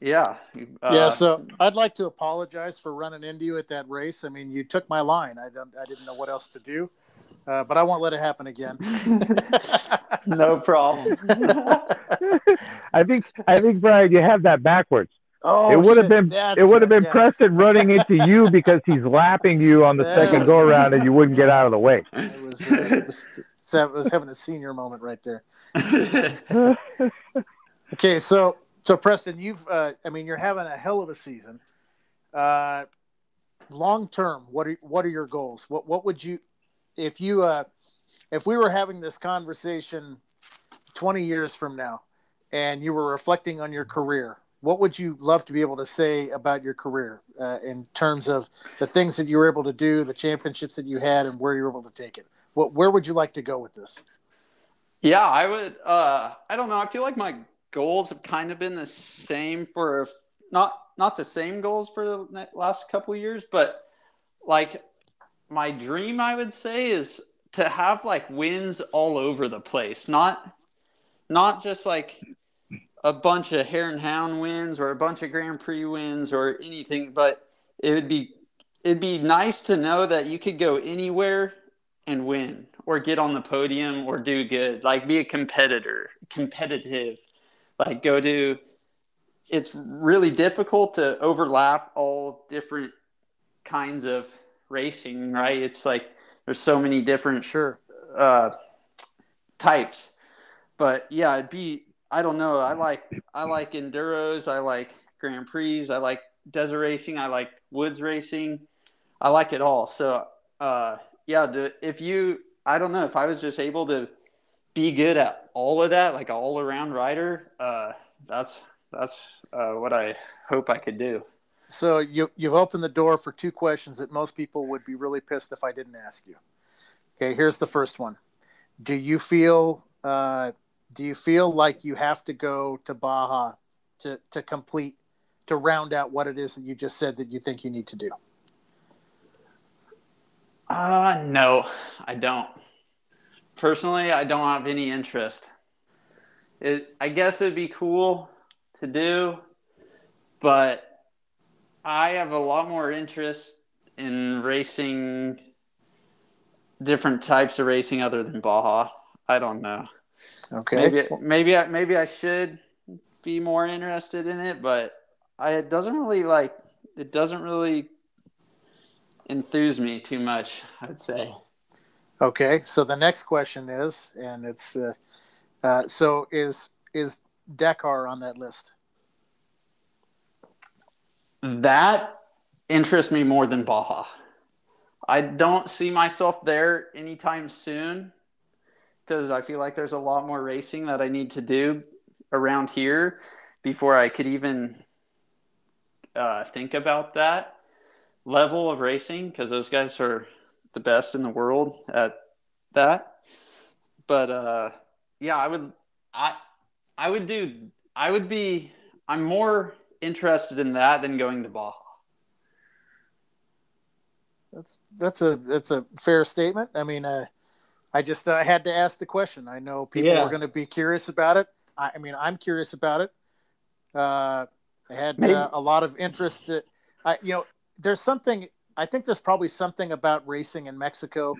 yeah. Uh, yeah. So I'd like to apologize for running into you at that race. I mean, you took my line. I don't. I didn't know what else to do. Uh, but I won't let it happen again. no problem. I think I think Brian, you have that backwards. Oh, it would have been it would have been yeah. Preston running into you because he's lapping you on the yeah. second go around and you wouldn't get out of the way. It was, uh, it was, it was having a senior moment right there. okay, so so Preston, you've uh, I mean you're having a hell of a season. Uh, long term, what are what are your goals? What what would you if you uh, if we were having this conversation 20 years from now and you were reflecting on your career what would you love to be able to say about your career uh, in terms of the things that you were able to do, the championships that you had, and where you were able to take it? What, where would you like to go with this? Yeah, I would. Uh, I don't know. I feel like my goals have kind of been the same for not not the same goals for the last couple years, but like my dream, I would say, is to have like wins all over the place, not not just like a bunch of hare and hound wins or a bunch of Grand Prix wins or anything, but it would be it'd be nice to know that you could go anywhere and win or get on the podium or do good, like be a competitor, competitive, like go to. It's really difficult to overlap all different kinds of racing, right? It's like there's so many different sure uh, types, but yeah, it'd be I don't know. I like I like enduros. I like Grand Prix. I like desert racing. I like woods racing. I like it all. So uh, yeah, if you I don't know if I was just able to be good at all of that, like all around rider, uh, that's that's uh, what I hope I could do. So you you've opened the door for two questions that most people would be really pissed if I didn't ask you. Okay, here's the first one. Do you feel uh, do you feel like you have to go to Baja to, to complete, to round out what it is that you just said that you think you need to do? Uh, no, I don't. Personally, I don't have any interest. It, I guess it'd be cool to do, but I have a lot more interest in racing different types of racing other than Baja. I don't know. Okay. Maybe maybe I, maybe I should be more interested in it, but I it doesn't really like it doesn't really enthuse me too much. I'd say. Okay. So the next question is, and it's, uh, uh, so is is Dakar on that list? That interests me more than Baja. I don't see myself there anytime soon because I feel like there's a lot more racing that I need to do around here before I could even uh, think about that level of racing because those guys are the best in the world at that. But uh, yeah, I would I I would do I would be I'm more interested in that than going to Baja. That's that's a that's a fair statement. I mean, uh, I just uh, had to ask the question. I know people Yeah. are going to be curious about it. I, I mean, I'm curious about it. Uh, I had uh, a lot of interest. That I, you know, there's something. I think there's probably something about racing in Mexico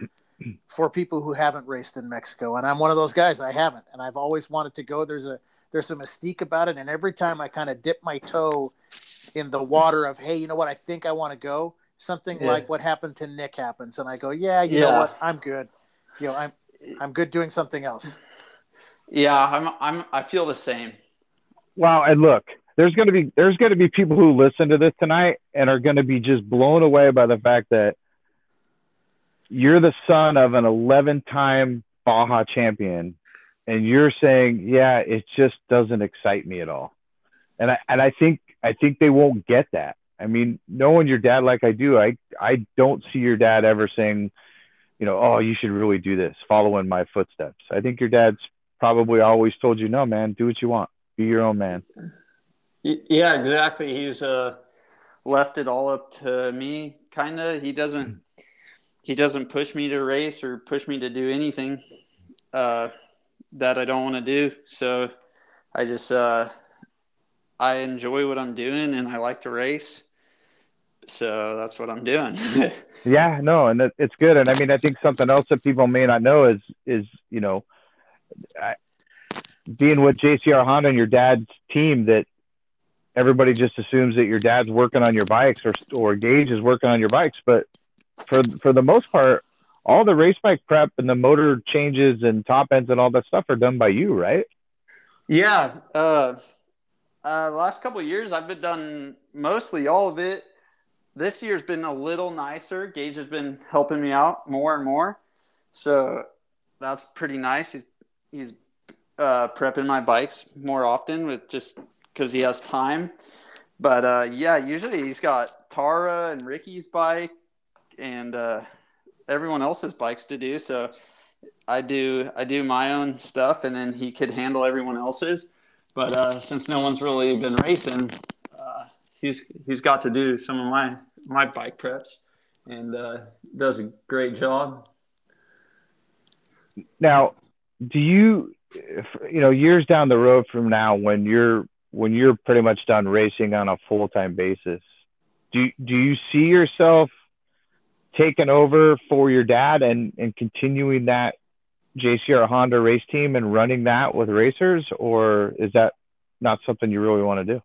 for people who haven't raced in Mexico, and I'm one of those guys. I haven't, and I've always wanted to go. There's a there's a mystique about it, and every time I kind of dip my toe in the water of, hey, you know what? I think I want to go. Something Yeah. like what happened to Nick happens, and I go, yeah, you know what? I'm good. You know, I'm I'm good doing something else. Yeah, I'm I'm I feel the same. Wow, and look, there's gonna be there's gonna be people who listen to this tonight and are gonna be just blown away by the fact that you're the son of an 11 time Baja champion, and you're saying, yeah, it just doesn't excite me at all. And I and I think I think they won't get that. I mean, knowing your dad like I do, I I don't see your dad ever saying, you know, oh, you should really do this, follow in my footsteps. I think your dad's probably always told you, no, man, do what you want, be your own man. Yeah, exactly. He's uh left it all up to me kind of. He doesn't he doesn't push me to race or push me to do anything uh that I don't want to do. So I just uh I enjoy what I'm doing and I like to race. So that's what I'm doing. Yeah, no, and it, it's good. And I mean, I think something else that people may not know is is you know, I, being with JCR Honda and your dad's team, that everybody just assumes that your dad's working on your bikes or or Gage is working on your bikes, but for for the most part, all the race bike prep and the motor changes and top ends and all that stuff are done by you, right? Yeah. Uh, uh, last couple years, I've been done mostly all of it. This year's been a little nicer. Gage has been helping me out more and more, so that's pretty nice. He, he's uh, prepping my bikes more often with just because he has time. But uh, yeah, usually he's got Tara and Ricky's bike and uh, everyone else's bikes to do. So I do I do my own stuff, and then he could handle everyone else's. But uh, since no one's really been racing, uh, he's he's got to do some of my my bike preps, and uh, does a great job. Now, do you, you know, years down the road from now, when you're when you're pretty much done racing on a full time basis, do do you see yourself taking over for your dad and and continuing that JCR Honda race team and running that with racers, or is that not something you really want to do?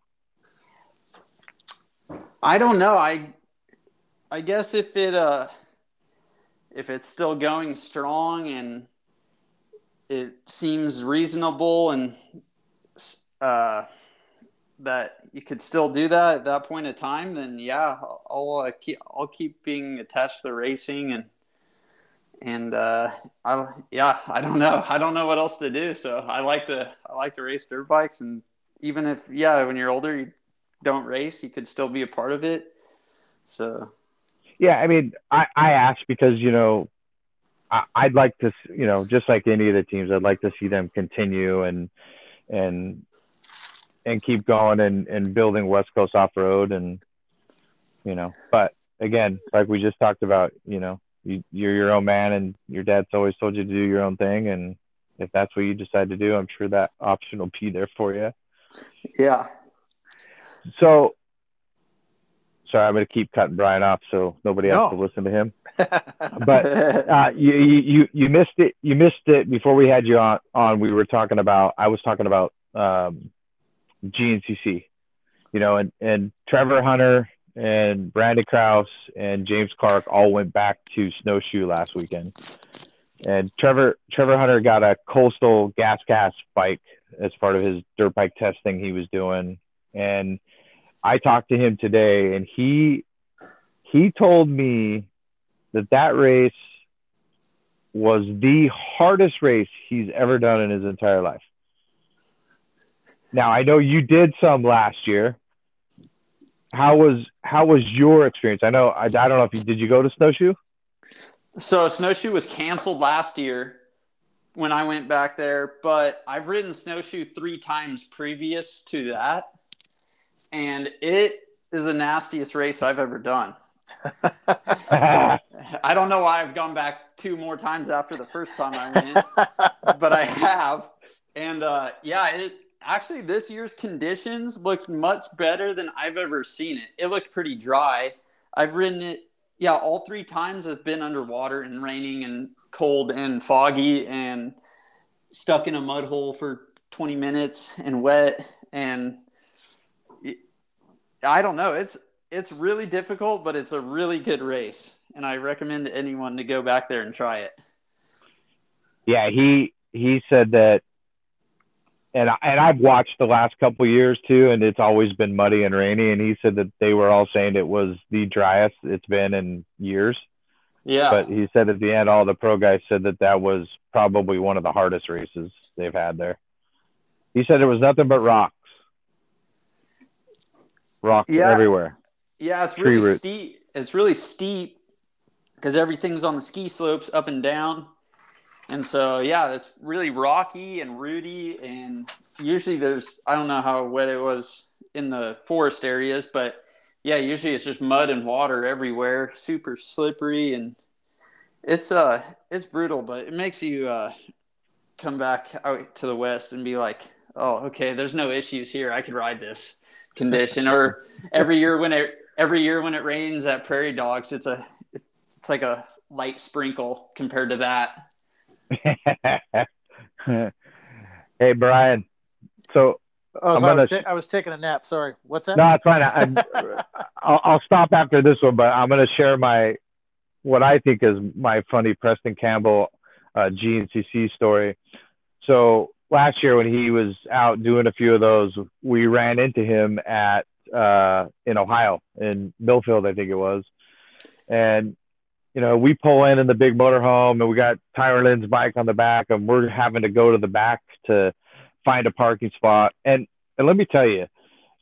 I don't know. I I guess if it uh if it's still going strong and it seems reasonable and uh that you could still do that at that point in time, then yeah, I'll, I'll uh, keep I'll keep being attached to the racing and and uh, I yeah I don't know I don't know what else to do. So I like to I like to race dirt bikes and even if yeah when you're older you don't race you could still be a part of it. So Yeah, I mean, I, I asked because you know, I, I'd like to, you know, just like any of the teams, I'd like to see them continue and and and keep going and and building West Coast off road and you know, but again, like we just talked about, you know, you, you're your own man and your dad's always told you to do your own thing and if that's what you decide to do, I'm sure that option will be there for you. yeah So, sorry, I'm going to keep cutting Brian off so nobody has No. to listen to him. But uh, you, you you you missed it. You missed it before we had you on. On we were talking about. I was talking about um, GNCC. You know, and and Trevor Hunter and Brandon Kraus and James Clark all went back to snowshoe last weekend. And Trevor Trevor Hunter got a coastal gas gas bike as part of his dirt bike testing he was doing. And I talked to him today, and he he told me that that race was the hardest race he's ever done in his entire life. Now I know you did some last year. How was how was your experience? I know I, I don't know if you did you go to snowshoe? So snowshoe was canceled last year when I went back there, but I've ridden snowshoe three times previous to that, and it is the nastiest race I've ever done. I don't know why I've gone back two more times after the first time I went, but I have. And uh, yeah, it actually this year's conditions looked much better than I've ever seen it. It looked pretty dry. I've ridden it, yeah, all three times have been underwater and raining and cold and foggy and stuck in a mud hole for 20 minutes and wet and I don't know. It's it's really difficult, but it's a really good race, and I recommend anyone to go back there and try it. yeah, he he said that, and I, and I've watched the last couple years too, and it's always been muddy and rainy. And he said that they were all saying it was the driest it's been in years. Yeah, But he said at the end, all the pro guys said that that was probably one of the hardest races they've had there. He said it was nothing but rocks, rocks Yeah. everywhere. yeah, it's tree really steep. It's really steep because everything's on the ski slopes up and down, and so yeah, it's really rocky and rooty. And usually there's I don't know how wet it was in the forest areas, but yeah, usually it's just mud and water everywhere, super slippery, and it's uh it's brutal, but it makes you uh come back out to the west and be like, oh, okay, there's no issues here. I could ride this condition. or every year when it every year when it rains at Prairie Dogs, it's a it's, it's like a light sprinkle compared to that. hey Brian, so Oh, I'm sorry, I, was gonna- ta- I was taking a nap. Sorry. What's that? No, it's fine. I, I'll, I'll stop after this one, but I'm going to share my what I think is my funny Preston Campbell uh, GNCC story. So last year when he was out doing a few of those, we ran into him at uh, in Ohio in Millfield, I think it was, and you know we pull in in the big motorhome and we got Tyler Lynn's bike on the back, and we're having to go to the back to find a parking spot. And and let me tell you,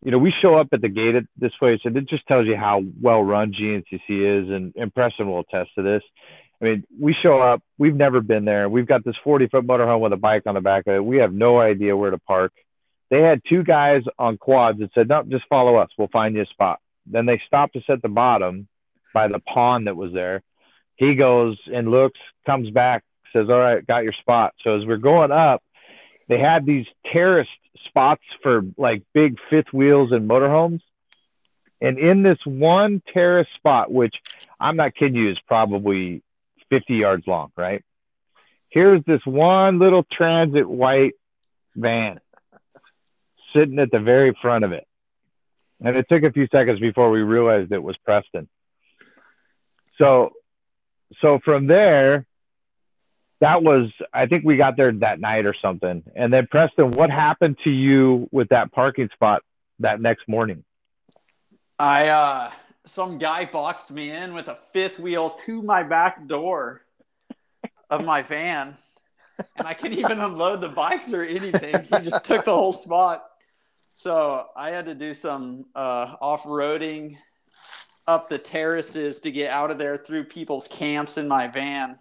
you know, we show up at the gate at this place, and it just tells you how well run GNCC is, and, and Preston will attest to this. I mean, we show up, we've never been there. We've got this 40 foot motorhome with a bike on the back of it. We have no idea where to park. They had two guys on quads that said, No, just follow us. We'll find you a spot. Then they stopped us at the bottom by the pond that was there. He goes and looks, comes back, says, All right, got your spot. So as we're going up, they had these terraced spots for like big fifth wheels and motorhomes. And in this one terrace spot, which I'm not kidding you, is probably 50 yards long, right? Here's this one little transit white van sitting at the very front of it. And it took a few seconds before we realized it was Preston. So, so from there, that was I think we got there that night or something. And then Preston, what happened to you with that parking spot that next morning? I uh some guy boxed me in with a fifth wheel to my back door of my van. And I couldn't even unload the bikes or anything. He just took the whole spot. So I had to do some uh, off roading up the terraces to get out of there through people's camps in my van.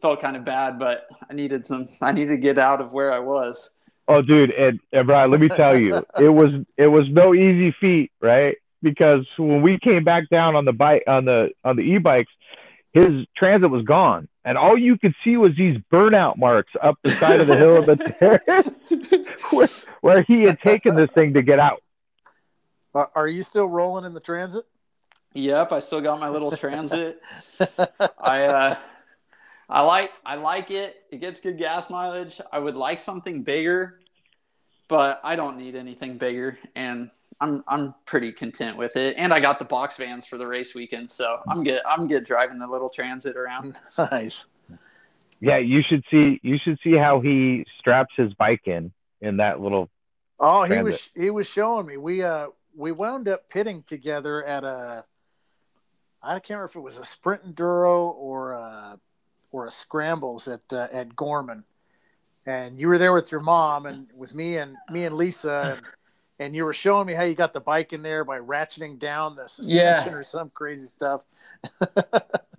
Felt kind of bad, but I needed some. I needed to get out of where I was. Oh, dude, and, and Brian, let me tell you, it was it was no easy feat, right? Because when we came back down on the bike on the on the e-bikes, his transit was gone, and all you could see was these burnout marks up the side of the hill of the terrace where, where he had taken this thing to get out. Are, are you still rolling in the transit? Yep, I still got my little transit. I uh, I like I like it. It gets good gas mileage. I would like something bigger, but I don't need anything bigger, and I'm I'm pretty content with it. And I got the box vans for the race weekend, so I'm good. I'm good driving the little transit around. Nice. Yeah, you should see you should see how he straps his bike in in that little. Oh, he Transit. was he was showing me. We uh we wound up pitting together at a I can't remember if it was a sprint enduro or a, or a scrambles at uh, at Gorman, and you were there with your mom and it was me and me and Lisa. And, and you were showing me how you got the bike in there by ratcheting down the suspension Yeah. or some crazy stuff.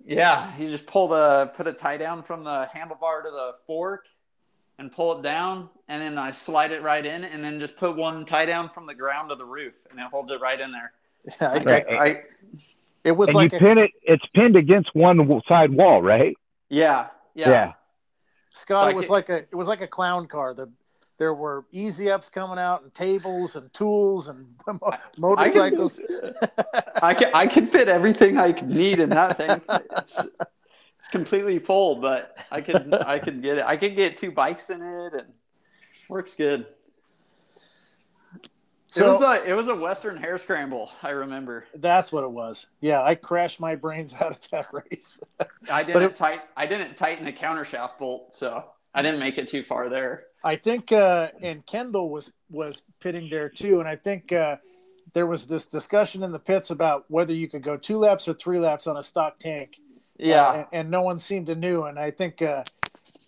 Yeah, you just pull the put a tie down from the handlebar to the fork and pull it down, and then I slide it right in, and then just put one tie down from the ground to the roof, and it holds it right in there. I- Right. I, it was and like you a, pin it. It's pinned against one side wall, right? yeah, yeah, Yeah. Scott. So it was ca- like a it was like a clown car. The there were easy ups coming out and tables and tools and mo- I can- motorcycles. I can I can fit everything I need in that thing. It's it's completely full, but I can I could get it. I can get two bikes in it, and works good. So it was a it was a Western hare scramble. I remember. that's what it was. Yeah, I crashed my brains out of that race. I didn't it- tight I didn't tighten a countershaft bolt, so I didn't make it too far there. I think uh, and Kendall was was pitting there too, and I think uh, there was this discussion in the pits about whether you could go two laps or three laps on a stock tank. Yeah, Uh, and, and no one seemed to knew. And I think, uh,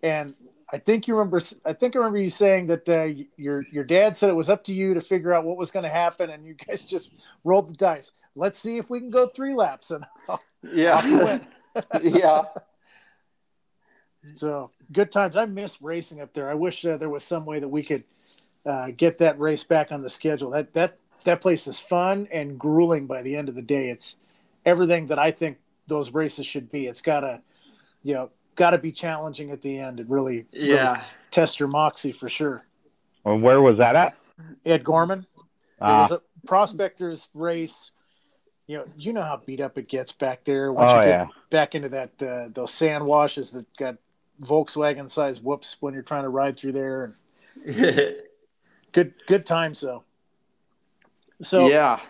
and I think you remember. I think I remember you saying that uh, your your dad said it was up to you to figure out what was going to happen, and you guys just rolled the dice. Let's see if we can go three laps, and yeah, yeah. So good times. I miss racing up there. I wish uh, there was some way that we could uh, get that race back on the schedule. That that that place is fun and grueling by the end of the day. It's everything that I think those races should be. It's gotta, you know, gotta be challenging at the end and really, really Yeah. test your moxie for sure. Well, where was that at? Ed Gorman. It Ah, was a prospectors race. You know, you know how beat up it gets back there once oh you get yeah. back into that uh, those sand washes that got Volkswagen size whoops when you're trying to ride through there. And Good good times though. So yeah.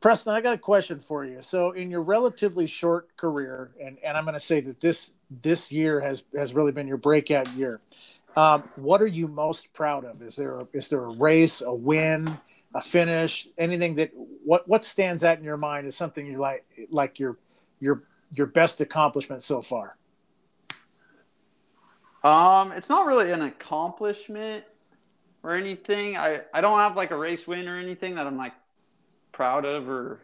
Preston, I got a question for you. So in your relatively short career, and, and I'm going to say that this this year has has really been your breakout year. Um, what are you most proud of? Is there a, is there a race, a win, a finish, anything that what what stands out in your mind is something you like like your your your best accomplishment so far? Um, it's not really an accomplishment or anything. I, I don't have like a race win or anything that I'm like proud of or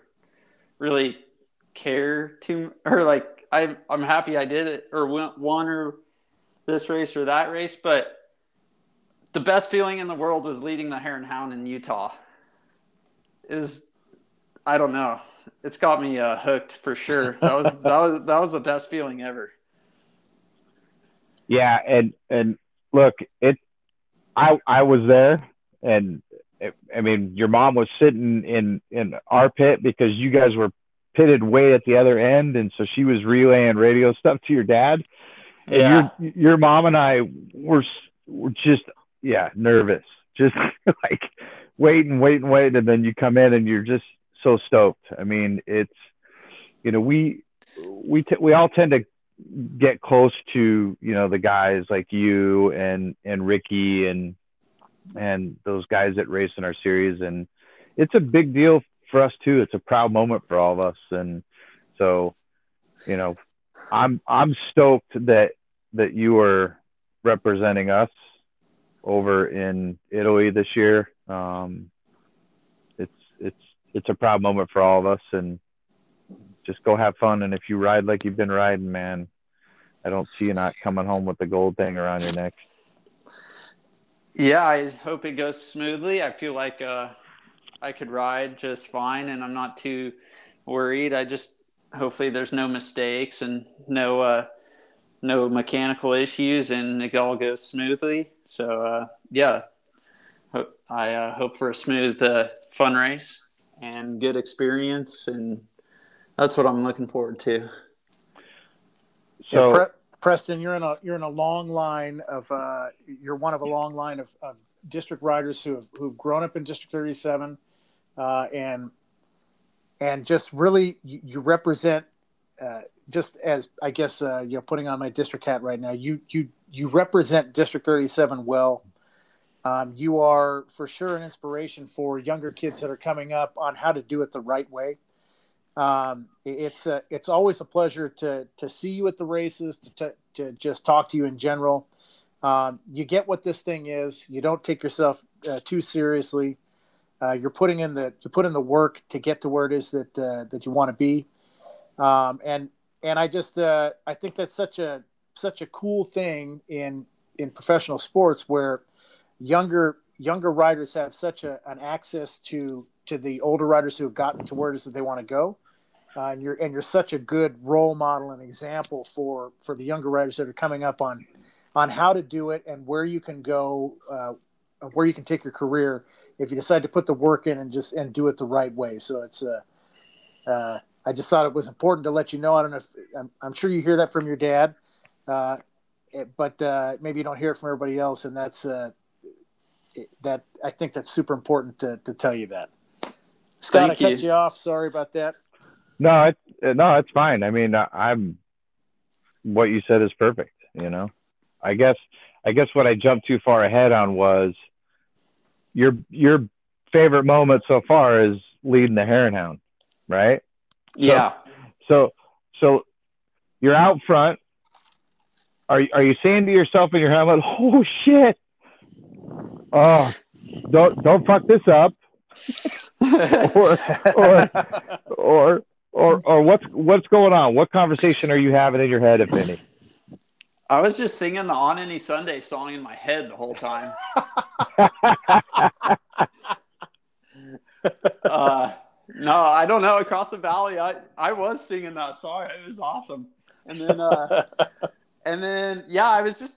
really care to or like I'm I'm happy I did it or won won or this race or that race, but the best feeling in the world was leading the Hare and Hound in Utah. Is I don't know. It's got me uh, hooked for sure. That was that was that was the best feeling ever. Yeah, and and look, it. I I was there, and it, I mean, your mom was sitting in in our pit because you guys were pitted way at the other end, and so she was relaying radio stuff to your dad. And your your mom and I were were just yeah nervous, just like waiting, waiting, waiting, and then you come in and you're just so stoked. I mean, it's you know we we t- we all tend to get close to you know the guys like you and and Ricky and and those guys that race in our series. And it's a big deal for us too. It's a proud moment for all of us. And so you know i'm i'm stoked that that you are representing us over in italy this year. Um it's it's it's a proud moment for all of us. And just go have fun and if you ride like you've been riding man i don't see you not coming home with the gold thing around your neck Yeah, I hope it goes smoothly. I feel like uh, I could ride just fine, and I'm not too worried. I just hopefully there's no mistakes and no uh, no mechanical issues, and it all goes smoothly. So uh, yeah, I uh, hope for a smooth, uh, fun race and good experience, and that's what I'm looking forward to. So, yeah, Pre- Preston, you're in a you're in a long line of uh, you're one of a long line of, of district riders who have who've grown up in District 37, uh, and and just really you, you represent uh, just as I guess uh, you know putting on my district hat right now. You you you represent District 37 well. Um, you are for sure an inspiration for younger kids that are coming up on how to do it the right way. Um, it's a, it's always a pleasure to to see you at the races, to, to, to just talk to you in general. Um, you get what this thing is. You don't take yourself uh, too seriously. Uh, you're putting in the you put in the work to get to where it is that uh, that you want to be. Um, and and I just uh, I think that's such a such a cool thing in in professional sports where younger younger riders have such a, an access to to the older riders who have gotten to where it is that they want to go. Uh, and you're and you're such a good role model and example for for the younger writers that are coming up on on how to do it and where you can go, uh, where you can take your career if you decide to put the work in and just and do it the right way. So it's uh, uh I just thought it was important to let you know. I don't know if I'm, I'm sure you hear that from your dad, uh, but uh, maybe you don't hear it from everybody else, and that's uh, that. I think that's super important to, to tell you that. Scott, Thank I cut you off. Sorry about that. No, it, no, it's fine. I mean, I'm what you said is perfect. You know, I guess I guess what I jumped too far ahead on was your your favorite moment so far is leading the Hare and Hound, right? Yeah. So, so you're out front. Are are you saying to yourself in your helmet, "Oh shit! Oh, don't don't fuck this up," or or or or or what's what's going on? What conversation are you having in your head, if any? I was just singing the On Any Sunday song in my head the whole time. uh, no, I don't know. Across the valley, I I was singing that song. It was awesome. And then uh, and then yeah, I was just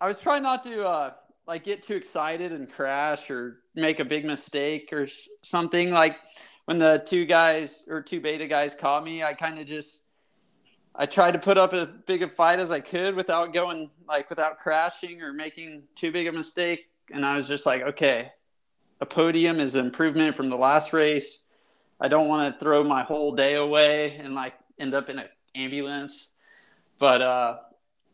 I was trying not to uh, like get too excited and crash or make a big mistake or something. Like when the two guys or two beta guys caught me, I kind of just I tried to put up as big a fight as I could without going like without crashing or making too big a mistake. And I was just like, okay, a podium is an improvement from the last race. I don't want to throw my whole day away and like end up in an ambulance. But uh,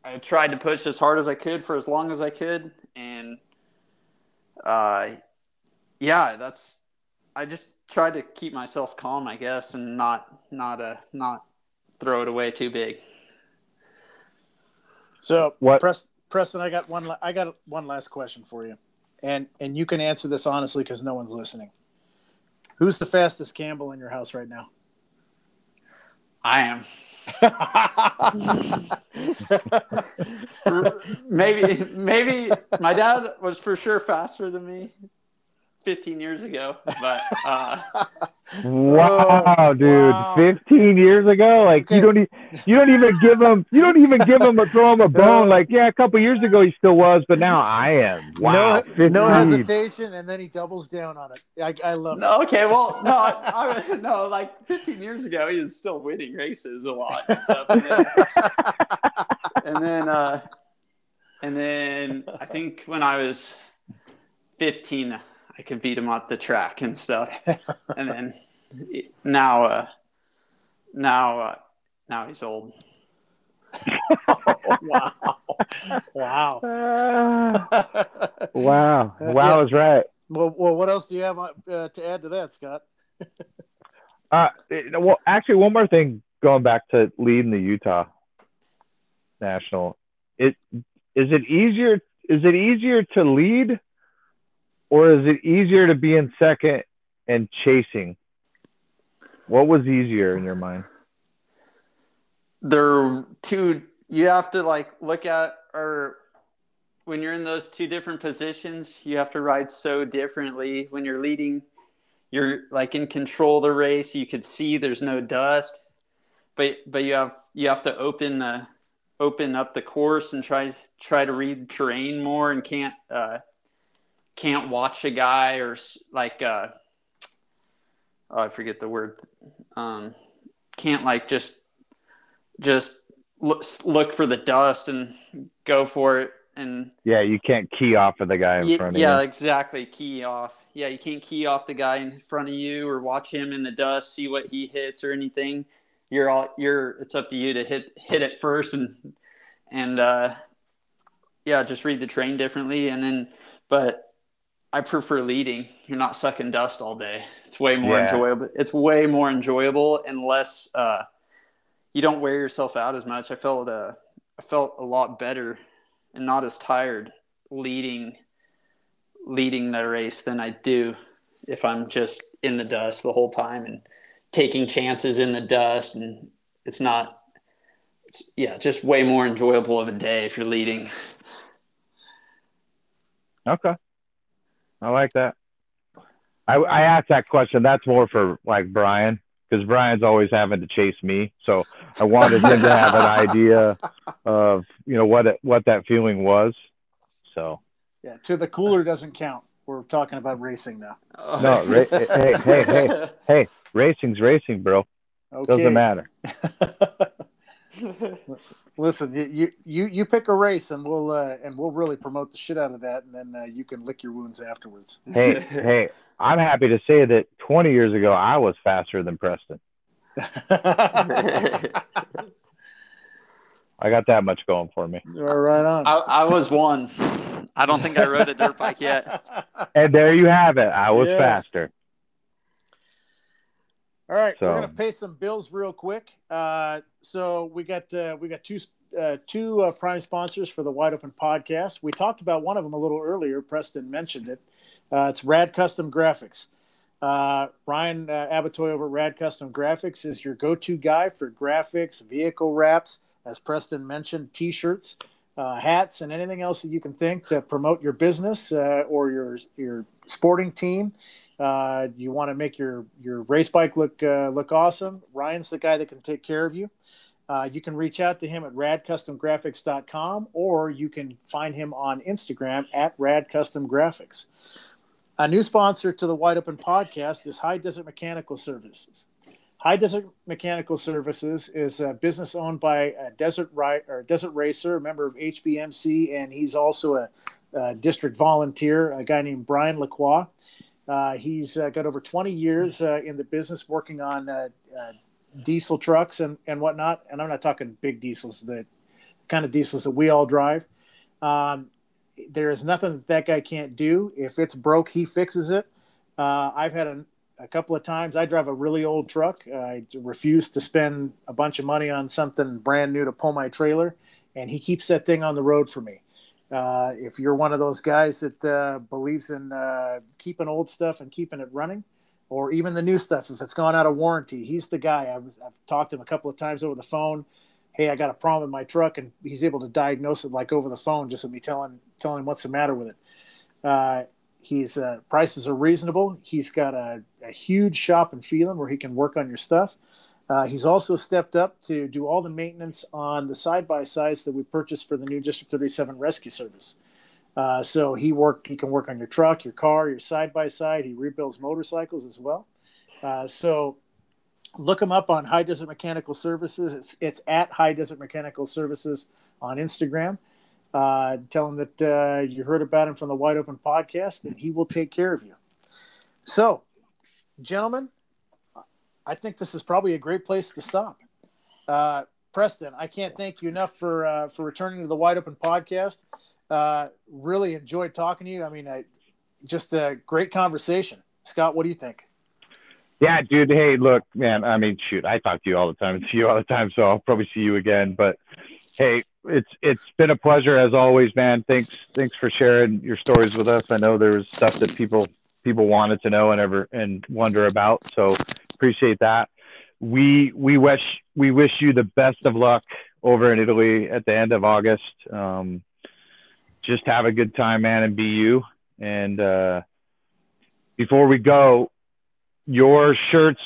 I tried to push as hard as I could for as long as I could, and uh, yeah, that's. I just tried to keep myself calm, I guess, and not not uh, not throw it away too big. So what, Preston? I got one. I got one last question for you, and and you can answer this honestly because no one's listening. Who's the fastest Campbell in your house right now? I am. maybe maybe my dad was for sure faster than me 15 years ago but uh Wow, oh, dude! Wow. Fifteen years ago, like okay. you don't, e- you don't even give him, you don't even give him a throw him a bone. Like, yeah, a couple years ago he still was, but now I am. Wow, no, no hesitation, and then he doubles down on it. I, I love. No, it. okay, well, no, I, I, no, like fifteen years ago he was still winning races a lot, and, and then, and then, uh, and then I think when I was fifteen. I could beat him at the track and stuff. and then now, uh, now, uh, now he's old. wow! Wow! wow! Wow yeah. is right. Well, well, what else do you have uh, to add to that, Scott? uh, well, actually, one more thing. Going back to leading the Utah National, it is it easier? Is it easier to lead or is it easier to be in second and chasing? What was easier in your mind? There two you have to like look at or when you're in those two different positions, you have to ride so differently. When you're leading, you're like in control of the race. You could see there's no dust, but but you have you have to open the open up the course and try try to read terrain more and can't uh, can't watch a guy or like uh, oh, I forget the word um, can't like just just look, look for the dust and go for it and yeah, you can't key off of the guy in yeah, front of yeah, you. Yeah exactly. Key off. Yeah, you can't key off the guy in front of you or watch him in the dust, see what he hits or anything. You're all you're. It's up to you to hit hit it first and and uh, yeah, just read the train differently and then. But I prefer leading. You're not sucking dust all day. It's way more Yeah. enjoyable. It's way more enjoyable and less. Uh, you don't wear yourself out as much. I felt uh, I felt a lot better and not as tired leading leading the race than I do if I'm just in the dust the whole time and taking chances in the dust and it's not it's yeah just way more enjoyable of a day if you're leading Okay. I like that. I, I asked that question. That's more for like Brian because Brian's always having to chase me. So I wanted him to have an idea of you know what it, what that feeling was. So Yeah, to the cooler doesn't count. We're talking about racing now. Oh. No, ra- hey, hey, hey. hey, racing's racing, bro. Okay. Doesn't matter. Listen, you, you you you pick a race, and we'll uh, and we'll really promote the shit out of that, and then uh, you can lick your wounds afterwards. Hey, hey, I'm happy to say that 20 years ago I was faster than Preston. I got that much going for me. All right on. I, I was one I don't think I rode a dirt bike yet And there you have it. I was Yes. faster. All right, So- we're gonna pay some bills real quick. Uh, so we got uh, we got two uh, two uh, prime sponsors for the Wide Open podcast. We talked about one of them a little earlier. Preston mentioned it. Uh, it's Rad Custom Graphics. Uh, Ryan uh, Abatoy over at Rad Custom Graphics is your go-to guy for graphics, vehicle wraps, as Preston mentioned, T-shirts, uh, hats, and anything else that you can think to promote your business uh, or your your sporting team. Uh, you want to make your your race bike look uh, look awesome. Ryan's the guy that can take care of you. Uh, you can reach out to him at radcustomgraphics.com or you can find him on Instagram at radcustomgraphics. A new sponsor to the Wide Open podcast is High Desert Mechanical Services. High Desert Mechanical Services is a business owned by a Desert Ri- or Desert Racer, a member of HBMC, and he's also a, a district volunteer, a guy named Brian Lacroix. Uh, he's uh, got over 20 years uh, in the business working on uh, uh, diesel trucks and, and whatnot. And I'm not talking big diesels, the kind of diesels that we all drive. Um, there is nothing that that guy can't do. If it's broke, he fixes it. Uh, I've had a, a couple of times. I drive a really old truck. I refuse to spend a bunch of money on something brand new to pull my trailer, and he keeps that thing on the road for me. Uh, if you're one of those guys that uh, believes in uh, keeping old stuff and keeping it running, or even the new stuff, if it's gone out of warranty, he's the guy. I've, I've talked to him a couple of times over the phone. Hey, I got a problem with my truck, and he's able to diagnose it like over the phone, just with me telling telling him what's the matter with it. Uh, he's uh, prices are reasonable. He's got a, a huge shop in Phelan where he can work on your stuff. Uh, he's also stepped up to do all the maintenance on the side by sides that we purchased for the new District 37 rescue service. Uh, so he work he can work on your truck, your car, your side by side. He rebuilds motorcycles as well. Uh, so look him up on High Desert Mechanical Services. It's it's at High Desert Mechanical Services on Instagram. Uh, tell him that uh, you heard about him from the Wide Open podcast, and he will take care of you. So, gentlemen, I think this is probably a great place to stop. Uh, Preston, I can't thank you enough for uh, for returning to the Wide Open podcast. Uh, really enjoyed talking to you. I mean, I, just a great conversation. Scott, what do you think? Yeah, dude. Hey, look, man. I mean, shoot, I talk to you all the time. See you all the time, so I'll probably see you again. But hey, it's it's been a pleasure as always, man. Thanks, thanks for sharing your stories with us. I know there was stuff that people people wanted to know and ever and wonder about. So appreciate that. We we wish we wish you the best of luck over in Italy at the end of August. Um, just have a good time, man, and be you. And uh, before we go, your shirts,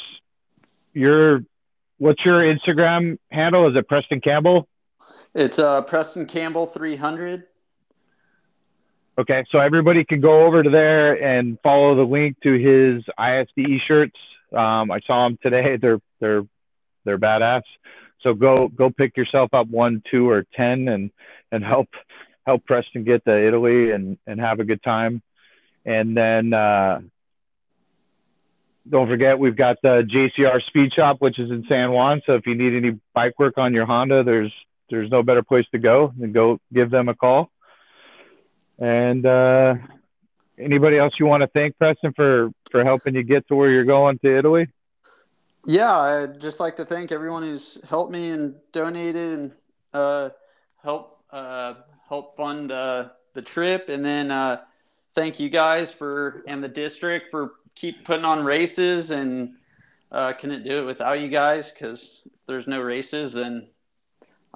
your what's your Instagram handle? Is it Preston Campbell? it's uh preston campbell 300 Okay, so everybody can go over to there and follow the link to his ISDE shirts. Um, I saw them today; they're they're they're badass. So go go pick yourself up one, two, or ten, and and help help Preston get to Italy and and have a good time. And then uh, don't forget we've got the JCR Speed Shop, which is in San Juan. So if you need any bike work on your Honda, there's there's no better place to go than go give them a call. And uh, anybody else you want to thank, Preston, for for helping you get to where you're going to Italy? Yeah, I'd just like to thank everyone who's helped me and donated and uh, help uh, help fund uh, the trip, and then uh, thank you guys for and the district for keep putting on races and uh, couldn't do it without you guys because if there's no races, then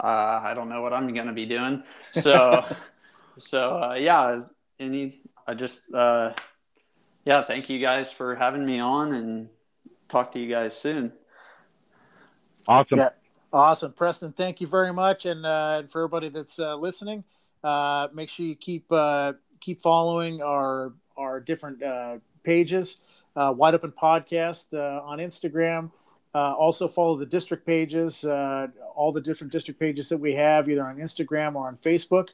uh, I don't know what I'm gonna be doing. So, so uh, yeah, any I just uh, yeah, thank you guys for having me on and talk to you guys soon. Awesome. Yeah. Awesome, Preston. Thank you very much, and uh, for everybody that's uh, listening, uh, make sure you keep uh, keep following our our different uh, pages. Uh, Wide Open Podcast on Instagram. also follow the district pages, all the different district pages that we have, either on Instagram or on Facebook.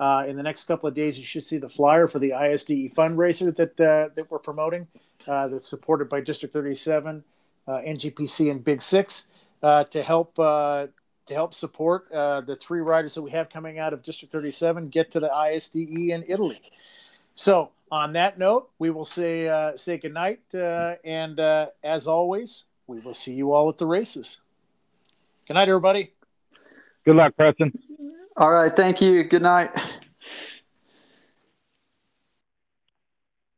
In the next couple of days, you should see the flyer for the ISDE fundraiser that that we're promoting. that's supported by District 37, NGPC, and Big Six uh, to help uh, to help support uh, the three riders that we have coming out of District 37 get to the ISDE in Italy. So, on that note, we will say uh, say goodnight, uh, and uh, as always, we will see you all at the races. Good night, everybody. Good luck, Preston. All right. Thank you. Good night.